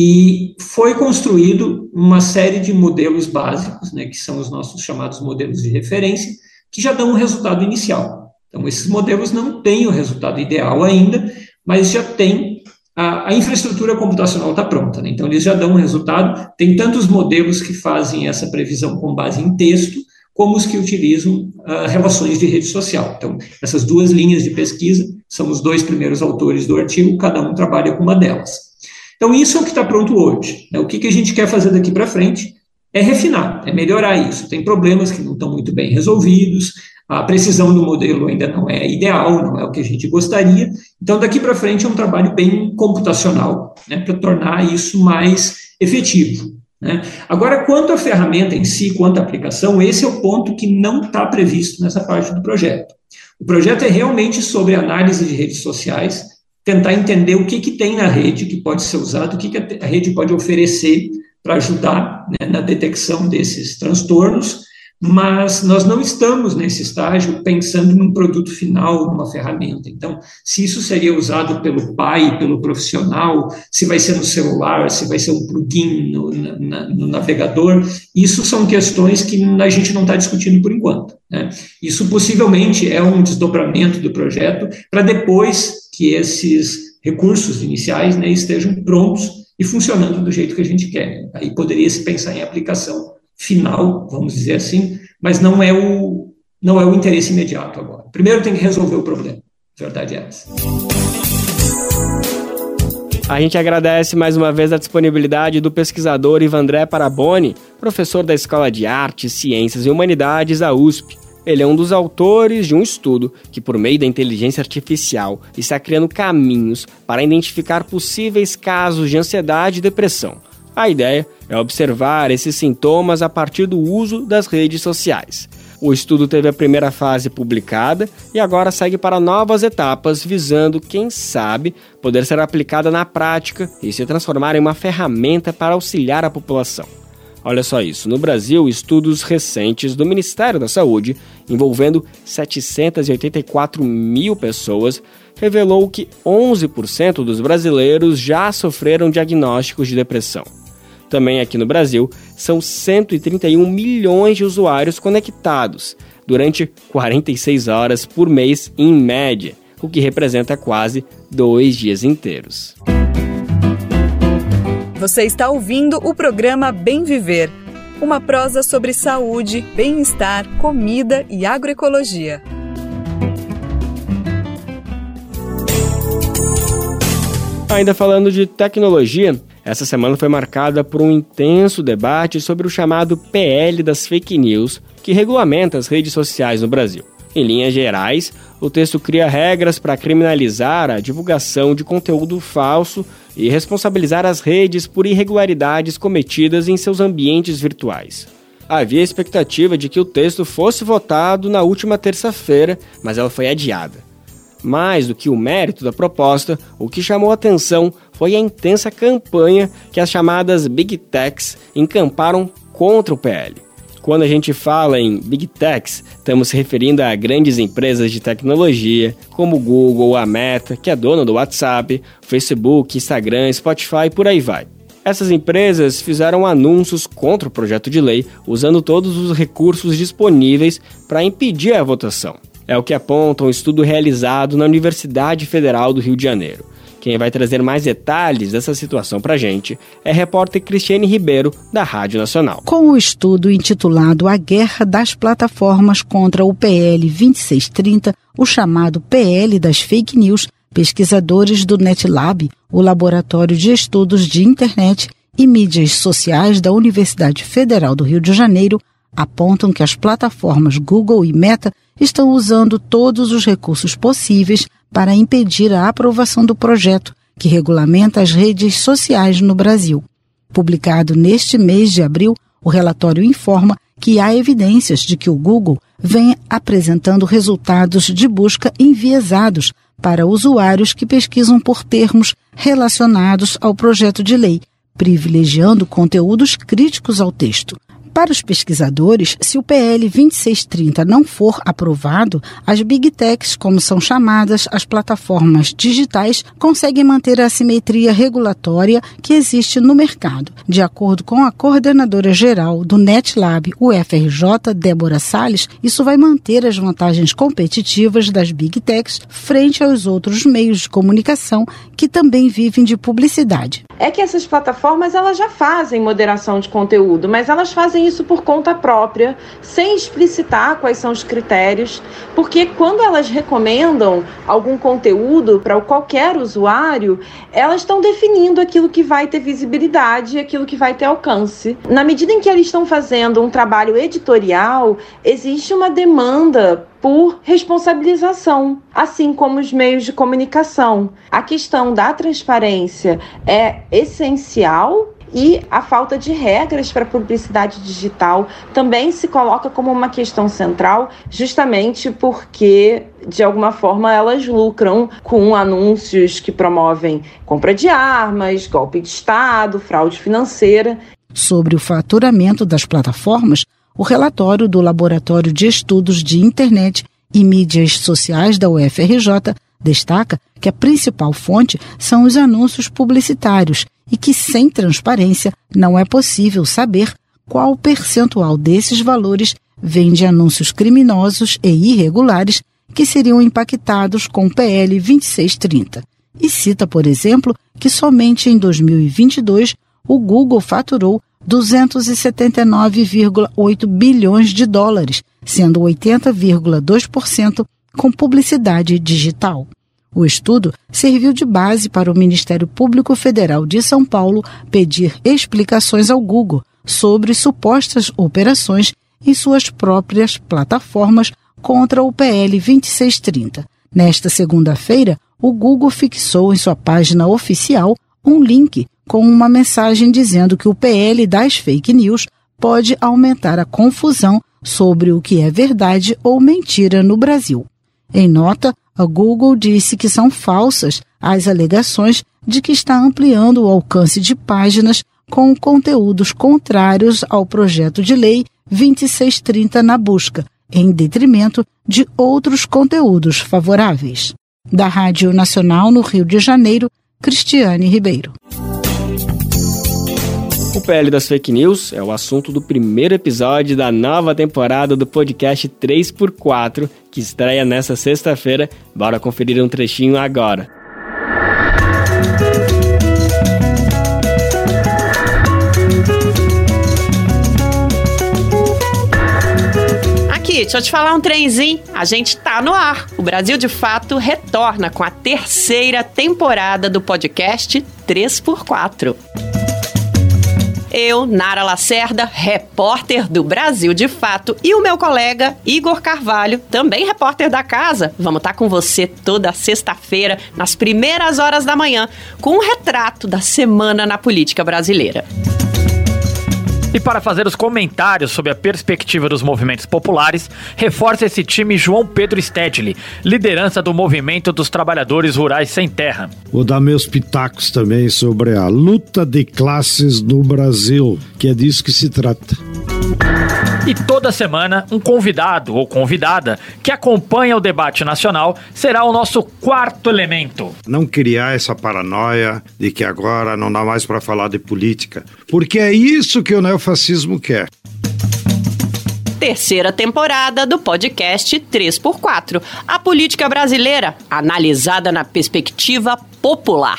e foi construído uma série de modelos básicos, né, que são os nossos chamados modelos de referência, que já dão um resultado inicial. Então, esses modelos não têm o resultado ideal ainda, mas já tem a, a infraestrutura computacional está pronta. Né? Então, eles já dão um resultado. Tem tantos modelos que fazem essa previsão com base em texto, como os que utilizam uh, relações de rede social. Então, essas duas linhas de pesquisa são os dois primeiros autores do artigo, cada um trabalha com uma delas. Então, isso é o que está pronto hoje. Né? O que, que a gente quer fazer daqui para frente é refinar, é melhorar isso. Tem problemas que não estão muito bem resolvidos, a precisão do modelo ainda não é ideal, não é o que a gente gostaria. Então, daqui para frente é um trabalho bem computacional, né, para tornar isso mais efetivo. Né? Agora, quanto à ferramenta em si, quanto à aplicação, esse é o ponto que não está previsto nessa parte do projeto. O projeto é realmente sobre análise de redes sociais, tentar entender o que, que tem na rede que pode ser usado, o que, que a rede pode oferecer para ajudar né, na detecção desses transtornos, mas nós não estamos nesse estágio pensando num produto final, numa ferramenta. Então, se isso seria usado pelo pai, pelo profissional, se vai ser no celular, se vai ser um plugin no, na, no navegador, isso são questões que a gente não está discutindo por enquanto. Né? Isso possivelmente é um desdobramento do projeto para depois que esses recursos iniciais né, estejam prontos e funcionando do jeito que a gente quer. Aí poderia se pensar em aplicação final, vamos dizer assim, mas não é o não é o interesse imediato agora. Primeiro tem que resolver o problema. Verdade é essa. A gente agradece mais uma vez a disponibilidade do pesquisador Ivandré Paraboni, professor da Escola de Artes, Ciências e Humanidades da USP. Ele é um dos autores de um estudo que, por meio da inteligência artificial, está criando caminhos para identificar possíveis casos de ansiedade e depressão. A ideia é observar esses sintomas a partir do uso das redes sociais. O estudo teve a primeira fase publicada e agora segue para novas etapas, visando, quem sabe, poder ser aplicada na prática e se transformar em uma ferramenta para auxiliar a população. Olha só isso: no Brasil, estudos recentes do Ministério da Saúde, envolvendo 784 mil pessoas, revelou que 11% dos brasileiros já sofreram diagnósticos de depressão. Também aqui no Brasil, são 131 milhões de usuários conectados durante 46 horas por mês em média, o que representa quase dois dias inteiros. Você está ouvindo o programa Bem Viver, uma prosa sobre saúde, bem-estar, comida e agroecologia. Ainda falando de tecnologia, essa semana foi marcada por um intenso debate sobre o chamado PL das fake news, que regulamenta as redes sociais no Brasil. Em linhas gerais, o texto cria regras para criminalizar a divulgação de conteúdo falso e responsabilizar as redes por irregularidades cometidas em seus ambientes virtuais. Havia expectativa de que o texto fosse votado na última terça-feira, mas ela foi adiada. Mais do que o mérito da proposta, o que chamou atenção foi a intensa campanha que as chamadas Big Techs encamparam contra o PL. Quando a gente fala em Big Techs, estamos se referindo a grandes empresas de tecnologia, como Google, a Meta, que é dona do WhatsApp, Facebook, Instagram, Spotify e por aí vai. Essas empresas fizeram anúncios contra o projeto de lei, usando todos os recursos disponíveis para impedir a votação. É o que aponta um estudo realizado na Universidade Federal do Rio de Janeiro. Quem vai trazer mais detalhes dessa situação para a gente é a repórter Cristiane Ribeiro, da Rádio Nacional. Com o estudo intitulado A Guerra das Plataformas contra o PL 2630, o chamado PL das Fake News, pesquisadores do NetLab, o Laboratório de Estudos de Internet e Mídias Sociais da Universidade Federal do Rio de Janeiro, apontam que as plataformas Google e Meta estão usando todos os recursos possíveis para impedir a aprovação do projeto que regulamenta as redes sociais no Brasil. Publicado neste mês de abril, o relatório informa que há evidências de que o Google vem apresentando resultados de busca enviesados para usuários que pesquisam por termos relacionados ao projeto de lei, privilegiando conteúdos críticos ao texto. Para os pesquisadores, se o PL 2630 não for aprovado, as Big Techs, como são chamadas as plataformas digitais, conseguem manter a assimetria regulatória que existe no mercado. De acordo com a coordenadora geral do NetLab, UFRJ, Débora Salles, isso vai manter as vantagens competitivas das Big Techs frente aos outros meios de comunicação que também vivem de publicidade. É que essas plataformas elas já fazem moderação de conteúdo, mas elas fazem isso por conta própria, sem explicitar quais são os critérios, porque quando elas recomendam algum conteúdo para qualquer usuário, elas estão definindo aquilo que vai ter visibilidade aquilo que vai ter alcance. Na medida em que eles estão fazendo um trabalho editorial, existe uma demanda por responsabilização, assim como os meios de comunicação. A questão da transparência é essencial e a falta de regras para publicidade digital também se coloca como uma questão central, justamente porque, de alguma forma, elas lucram com anúncios que promovem compra de armas, golpe de Estado, fraude financeira. Sobre o faturamento das plataformas, o relatório do Laboratório de Estudos de Internet e Mídias Sociais da UFRJ destaca que a principal fonte são os anúncios publicitários e que, sem transparência, não é possível saber qual percentual desses valores vem de anúncios criminosos e irregulares que seriam impactados com o PL 2630. E cita, por exemplo, que somente em 2022 o Google faturou 279,8 bilhões de dólares, sendo 80,2% com publicidade digital. O estudo serviu de base para o Ministério Público Federal de São Paulo pedir explicações ao Google sobre supostas operações em suas próprias plataformas contra o PL 2630. Nesta segunda-feira, o Google fixou em sua página oficial um link com uma mensagem dizendo que o PL das fake news pode aumentar a confusão sobre o que é verdade ou mentira no Brasil. Em nota, a Google disse que são falsas as alegações de que está ampliando o alcance de páginas com conteúdos contrários ao projeto de lei 2630 na busca, em detrimento de outros conteúdos favoráveis. Da Rádio Nacional no Rio de Janeiro, Cristiane Ribeiro. O PL das Fake News é o assunto do primeiro episódio da nova temporada do podcast 3x4, que estreia nesta sexta-feira. Bora conferir um trechinho agora. Deixa eu te falar um trenzinho. A gente tá no ar. O Brasil de Fato retorna com a terceira temporada do podcast 3x4 eu, Nara Lacerda, repórter do Brasil de Fato, e o meu colega Igor Carvalho, também repórter da casa. Vamos estar com você toda sexta-feira, nas primeiras horas da manhã, com um retrato da semana na política brasileira. E para fazer os comentários sobre a perspectiva dos movimentos populares, reforça esse time João Pedro Stedley, liderança do Movimento dos Trabalhadores Rurais Sem Terra. Vou dar meus pitacos também sobre a luta de classes no Brasil, que é disso que se trata. E toda semana, um convidado ou convidada que acompanha o debate nacional será o nosso quarto elemento. Não criar essa paranoia de que agora não dá mais para falar de política, porque é isso que o neofascismo quer terceira temporada do podcast 3x4, a política brasileira analisada na perspectiva popular.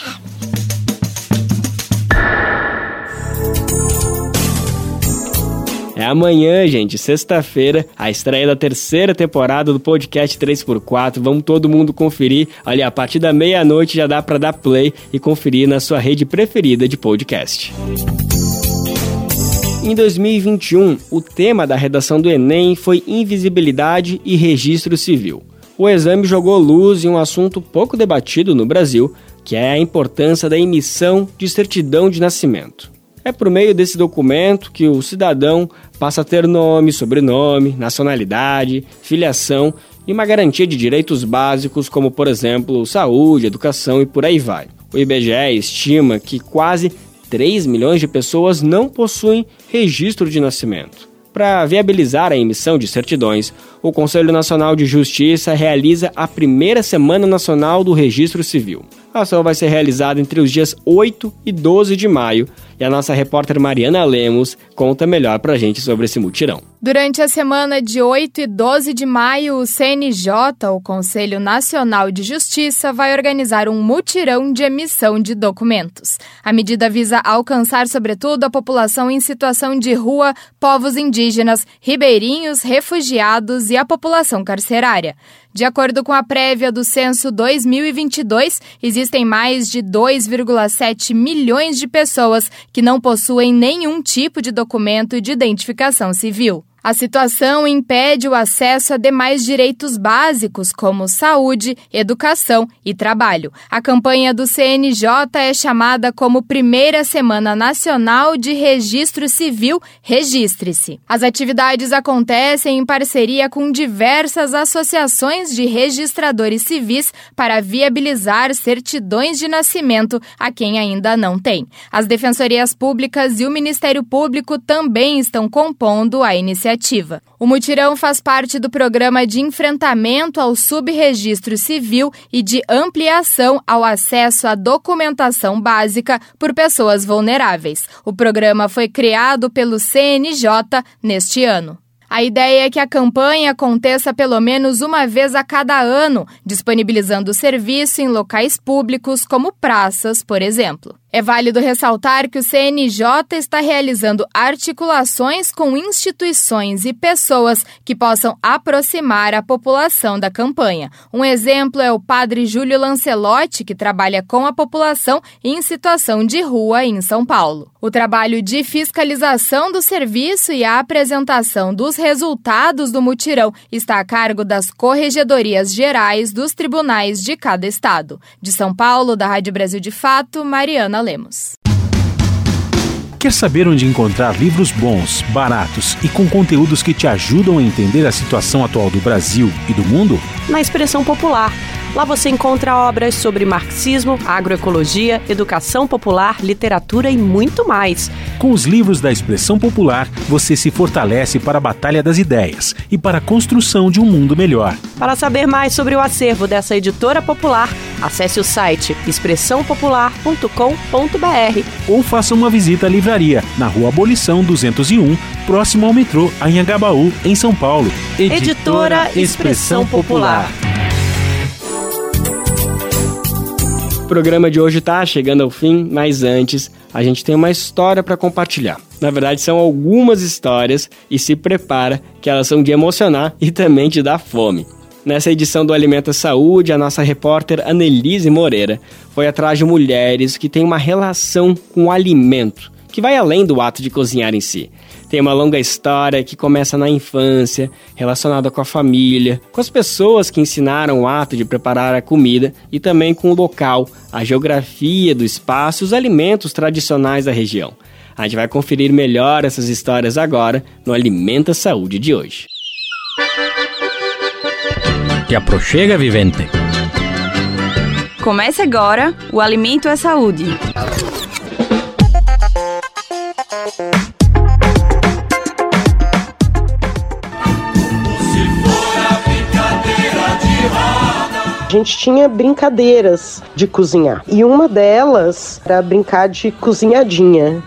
É amanhã, gente, sexta-feira, a estreia da terceira temporada do podcast 3x4. Vamos todo mundo conferir. Olha, a partir da meia-noite já dá para dar play e conferir na sua rede preferida de podcast. Em 2021, o tema da redação do Enem foi invisibilidade e registro civil. O exame jogou luz em um assunto pouco debatido no Brasil, que é a importância da emissão de certidão de nascimento. É por meio desse documento que o cidadão passa a ter nome, sobrenome, nacionalidade, filiação e uma garantia de direitos básicos, como por exemplo saúde, educação e por aí vai. O IBGE estima que quase 3 milhões de pessoas não possuem registro de nascimento. Para viabilizar a emissão de certidões, o Conselho Nacional de Justiça realiza a primeira Semana Nacional do Registro Civil. A ação vai ser realizada entre os dias 8 e 12 de maio e a nossa repórter Mariana Lemos conta melhor pra gente sobre esse mutirão. Durante a semana de 8 e 12 de maio, o CNJ, o Conselho Nacional de Justiça, vai organizar um mutirão de emissão de documentos. A medida visa alcançar, sobretudo, a população em situação de rua, povos indígenas, ribeirinhos, refugiados e a população carcerária. De acordo com a prévia do censo 2022, existem mais de 2,7 milhões de pessoas que não possuem nenhum tipo de documento de identificação civil. A situação impede o acesso a demais direitos básicos, como saúde, educação e trabalho. A campanha do CNJ é chamada como Primeira Semana Nacional de Registro Civil Registre-se. As atividades acontecem em parceria com diversas associações de registradores civis para viabilizar certidões de nascimento a quem ainda não tem. As defensorias públicas e o Ministério Público também estão compondo a iniciativa O mutirão faz parte do programa de enfrentamento ao subregistro civil e de ampliação ao acesso à documentação básica por pessoas vulneráveis. O programa foi criado pelo CNJ neste ano. A ideia é que a campanha aconteça pelo menos uma vez a cada ano, disponibilizando o serviço em locais públicos como praças, por exemplo. É válido ressaltar que o CNJ está realizando articulações com instituições e pessoas que possam aproximar a população da campanha. Um exemplo é o padre Júlio Lancelotti, que trabalha com a população em situação de rua em São Paulo. O trabalho de fiscalização do serviço e a apresentação dos resultados do mutirão está a cargo das corregedorias gerais dos tribunais de cada estado. De São Paulo, da Rádio Brasil de Fato, Mariana Lemos. Quer saber onde encontrar livros bons, baratos e com conteúdos que te ajudam a entender a situação atual do Brasil e do mundo? Na Expressão Popular Lá você encontra obras sobre marxismo, agroecologia, educação popular, literatura e muito mais. Com os livros da expressão popular, você se fortalece para a batalha das ideias e para a construção de um mundo melhor. Para saber mais sobre o acervo dessa editora popular, acesse o site expressãopopular.com.br ou faça uma visita à livraria na Rua Abolição 201, próximo ao metrô Anhangabaú, em São Paulo. Editora, editora Expressão Popular. Programa de hoje está chegando ao fim, mas antes a gente tem uma história para compartilhar. Na verdade, são algumas histórias e se prepara que elas são de emocionar e também de dar fome. Nessa edição do Alimenta Saúde, a nossa repórter Annelise Moreira foi atrás de mulheres que têm uma relação com o alimento, que vai além do ato de cozinhar em si. Tem uma longa história que começa na infância, relacionada com a família, com as pessoas que ensinaram o ato de preparar a comida e também com o local, a geografia do espaço e os alimentos tradicionais da região. A gente vai conferir melhor essas histórias agora no Alimenta Saúde de hoje. Te aproxega, vivente. Comece agora o Alimento é Saúde. A gente tinha brincadeiras de cozinhar. E uma delas era brincar de cozinhadinha.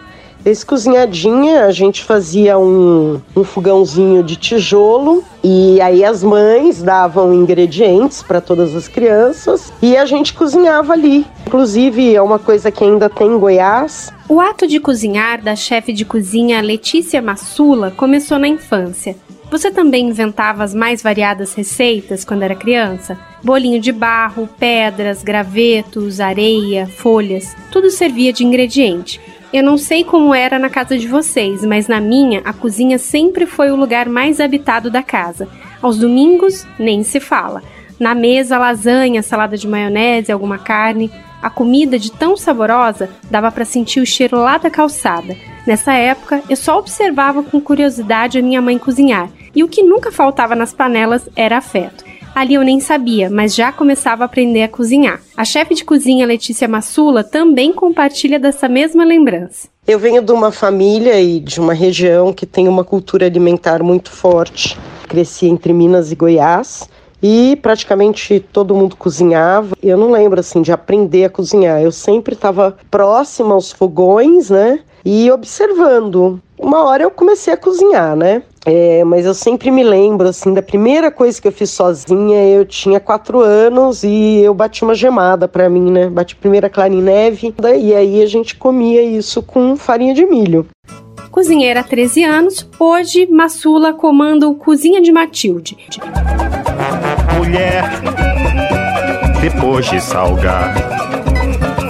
Esse cozinhadinha a gente fazia um, um fogãozinho de tijolo e aí as mães davam ingredientes para todas as crianças e a gente cozinhava ali. Inclusive é uma coisa que ainda tem em Goiás. O ato de cozinhar da chefe de cozinha Letícia Massula começou na infância. Você também inventava as mais variadas receitas quando era criança? Bolinho de barro, pedras, gravetos, areia, folhas, tudo servia de ingrediente. Eu não sei como era na casa de vocês, mas na minha, a cozinha sempre foi o lugar mais habitado da casa. Aos domingos, nem se fala. Na mesa, lasanha, salada de maionese, alguma carne. A comida, de tão saborosa, dava para sentir o cheiro lá da calçada. Nessa época, eu só observava com curiosidade a minha mãe cozinhar, e o que nunca faltava nas panelas era afeto. Ali eu nem sabia, mas já começava a aprender a cozinhar. A chefe de cozinha Letícia Massula também compartilha dessa mesma lembrança. Eu venho de uma família e de uma região que tem uma cultura alimentar muito forte. Cresci entre Minas e Goiás e praticamente todo mundo cozinhava. Eu não lembro assim de aprender a cozinhar. Eu sempre estava próxima aos fogões, né? E observando. Uma hora eu comecei a cozinhar, né? É, mas eu sempre me lembro, assim, da primeira coisa que eu fiz sozinha, eu tinha quatro anos e eu bati uma gemada para mim, né? Bati primeiro a clara em neve e aí a gente comia isso com farinha de milho. Cozinheira há 13 anos, hoje Massula comanda o Cozinha de Matilde. Mulher, depois de salgar,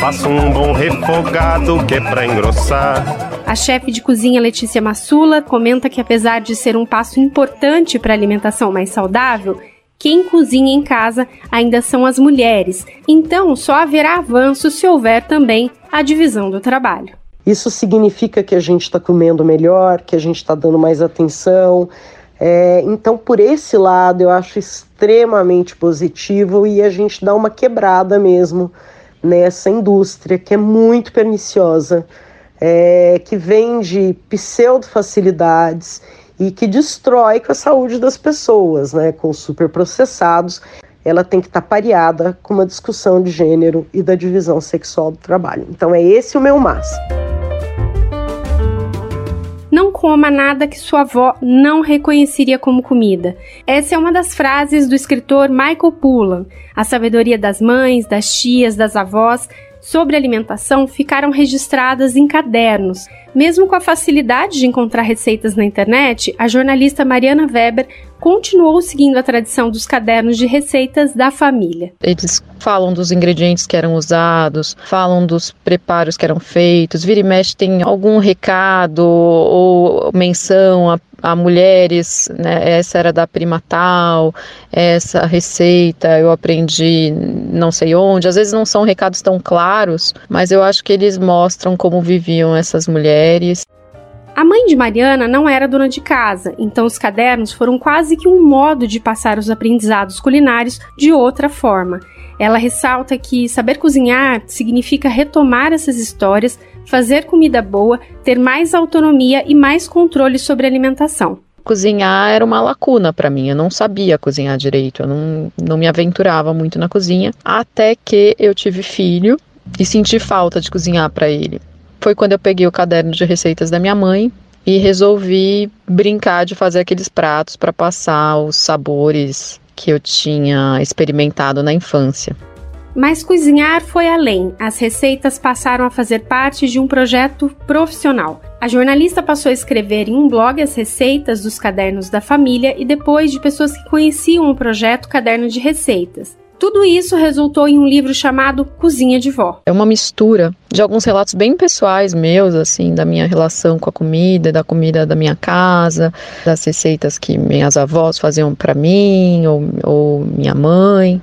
faço um bom refogado que é pra engrossar a chefe de cozinha Letícia Massula comenta que, apesar de ser um passo importante para a alimentação mais saudável, quem cozinha em casa ainda são as mulheres. Então, só haverá avanço se houver também a divisão do trabalho. Isso significa que a gente está comendo melhor, que a gente está dando mais atenção. É, então, por esse lado, eu acho extremamente positivo e a gente dá uma quebrada mesmo nessa indústria que é muito perniciosa é, que vende pseudo facilidades e que destrói com a saúde das pessoas, né, com superprocessados. Ela tem que estar tá pareada com uma discussão de gênero e da divisão sexual do trabalho. Então é esse o meu mas. Coma nada que sua avó não reconheceria como comida. Essa é uma das frases do escritor Michael Pullan. A sabedoria das mães, das tias, das avós sobre alimentação ficaram registradas em cadernos. Mesmo com a facilidade de encontrar receitas na internet, a jornalista Mariana Weber continuou seguindo a tradição dos cadernos de receitas da família. Eles falam dos ingredientes que eram usados, falam dos preparos que eram feitos, vira e mexe tem algum recado ou menção a, a mulheres, né? essa era da prima tal, essa receita eu aprendi não sei onde. Às vezes não são recados tão claros, mas eu acho que eles mostram como viviam essas mulheres. A mãe de Mariana não era dona de casa, então os cadernos foram quase que um modo de passar os aprendizados culinários de outra forma. Ela ressalta que saber cozinhar significa retomar essas histórias, fazer comida boa, ter mais autonomia e mais controle sobre a alimentação. Cozinhar era uma lacuna para mim, eu não sabia cozinhar direito, eu não, não me aventurava muito na cozinha, até que eu tive filho e senti falta de cozinhar para ele foi quando eu peguei o caderno de receitas da minha mãe e resolvi brincar de fazer aqueles pratos para passar os sabores que eu tinha experimentado na infância. Mas cozinhar foi além. As receitas passaram a fazer parte de um projeto profissional. A jornalista passou a escrever em um blog as receitas dos cadernos da família e depois de pessoas que conheciam o projeto Caderno de Receitas. Tudo isso resultou em um livro chamado Cozinha de Vó. É uma mistura de alguns relatos bem pessoais meus, assim, da minha relação com a comida, da comida da minha casa, das receitas que minhas avós faziam para mim ou, ou minha mãe.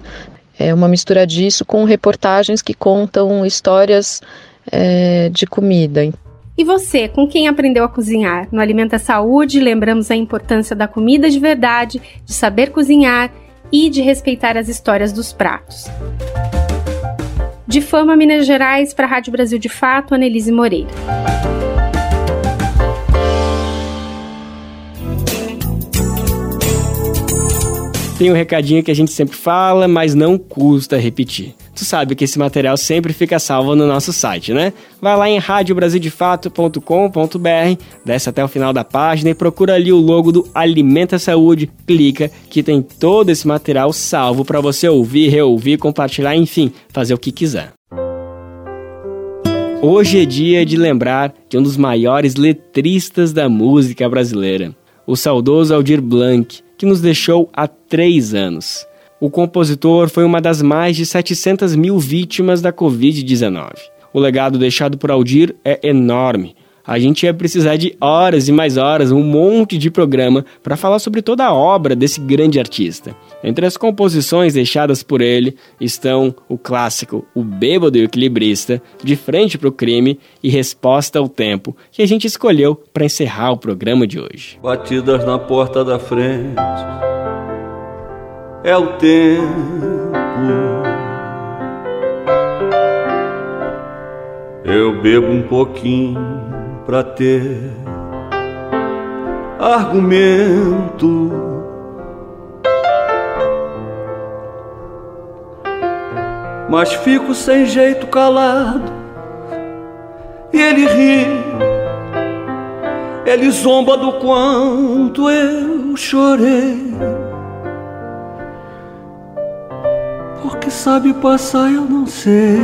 É uma mistura disso com reportagens que contam histórias é, de comida. E você, com quem aprendeu a cozinhar? No Alimenta Saúde, lembramos a importância da comida de verdade, de saber cozinhar e de respeitar as histórias dos pratos. De Fama, Minas Gerais, para a Rádio Brasil de Fato, Anelise Moreira. Tem um recadinho que a gente sempre fala, mas não custa repetir. Tu sabe que esse material sempre fica salvo no nosso site, né? Vai lá em radiobrasildefato.com.br, desce até o final da página e procura ali o logo do Alimenta Saúde, clica que tem todo esse material salvo para você ouvir, reouvir, compartilhar, enfim, fazer o que quiser. Hoje é dia de lembrar de um dos maiores letristas da música brasileira, o saudoso Aldir Blanc, que nos deixou há três anos. O compositor foi uma das mais de 700 mil vítimas da Covid-19. O legado deixado por Aldir é enorme. A gente ia precisar de horas e mais horas, um monte de programa para falar sobre toda a obra desse grande artista. Entre as composições deixadas por ele estão o clássico O Bêbado e o Equilibrista, De Frente para o Crime e Resposta ao Tempo, que a gente escolheu para encerrar o programa de hoje. Batidas na porta da frente é o tempo. Eu bebo um pouquinho pra ter argumento. Mas fico sem jeito calado e ele ri. Ele zomba do quanto eu chorei. Porque sabe passar, eu não sei.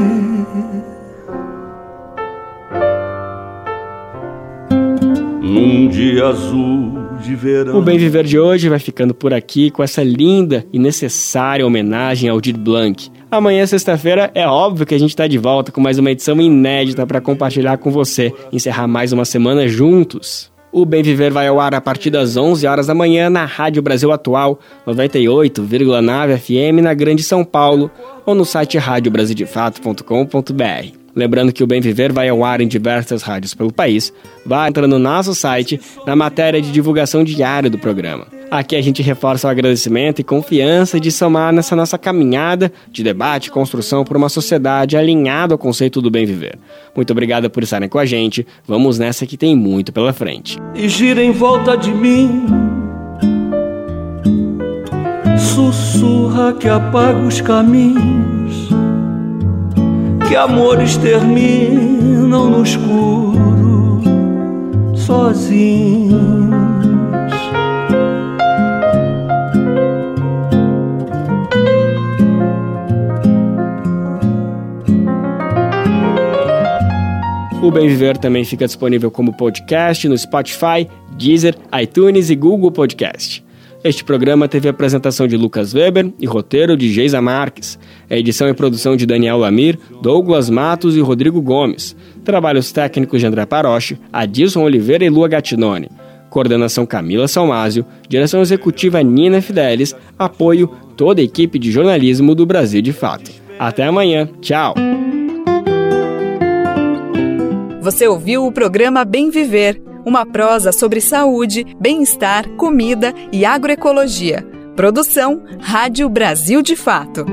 Num dia azul de verão. O Bem Viver de hoje vai ficando por aqui com essa linda e necessária homenagem ao Dir Blanc. Amanhã, sexta-feira, é óbvio que a gente está de volta com mais uma edição inédita para compartilhar com você, encerrar mais uma semana juntos. O Bem Viver vai ao ar a partir das 11 horas da manhã na Rádio Brasil Atual, 98,9 FM na Grande São Paulo ou no site radiobrasildefato.com.br. Lembrando que o Bem Viver vai ao ar em diversas rádios pelo país. Vá entrando no nosso site na matéria de divulgação diária do programa. Aqui a gente reforça o agradecimento e confiança de somar nessa nossa caminhada de debate e construção por uma sociedade alinhada ao conceito do bem viver. Muito obrigado por estarem com a gente. Vamos nessa que tem muito pela frente. E gira em volta de mim. Sussurra que apaga os caminhos. Que amores terminam no escuro, sozinhos. O Bem Viver também fica disponível como podcast no Spotify, Deezer, iTunes e Google Podcast. Este programa teve apresentação de Lucas Weber e roteiro de Geisa Marques. A edição e produção de Daniel Lamir, Douglas Matos e Rodrigo Gomes. Trabalhos técnicos de André Paroche, Adilson Oliveira e Lua Gattinone. Coordenação Camila Salmásio, direção executiva Nina Fidelis, apoio toda a equipe de jornalismo do Brasil de Fato. Até amanhã, tchau! Você ouviu o programa Bem Viver, uma prosa sobre saúde, bem-estar, comida e agroecologia. Produção Rádio Brasil de Fato.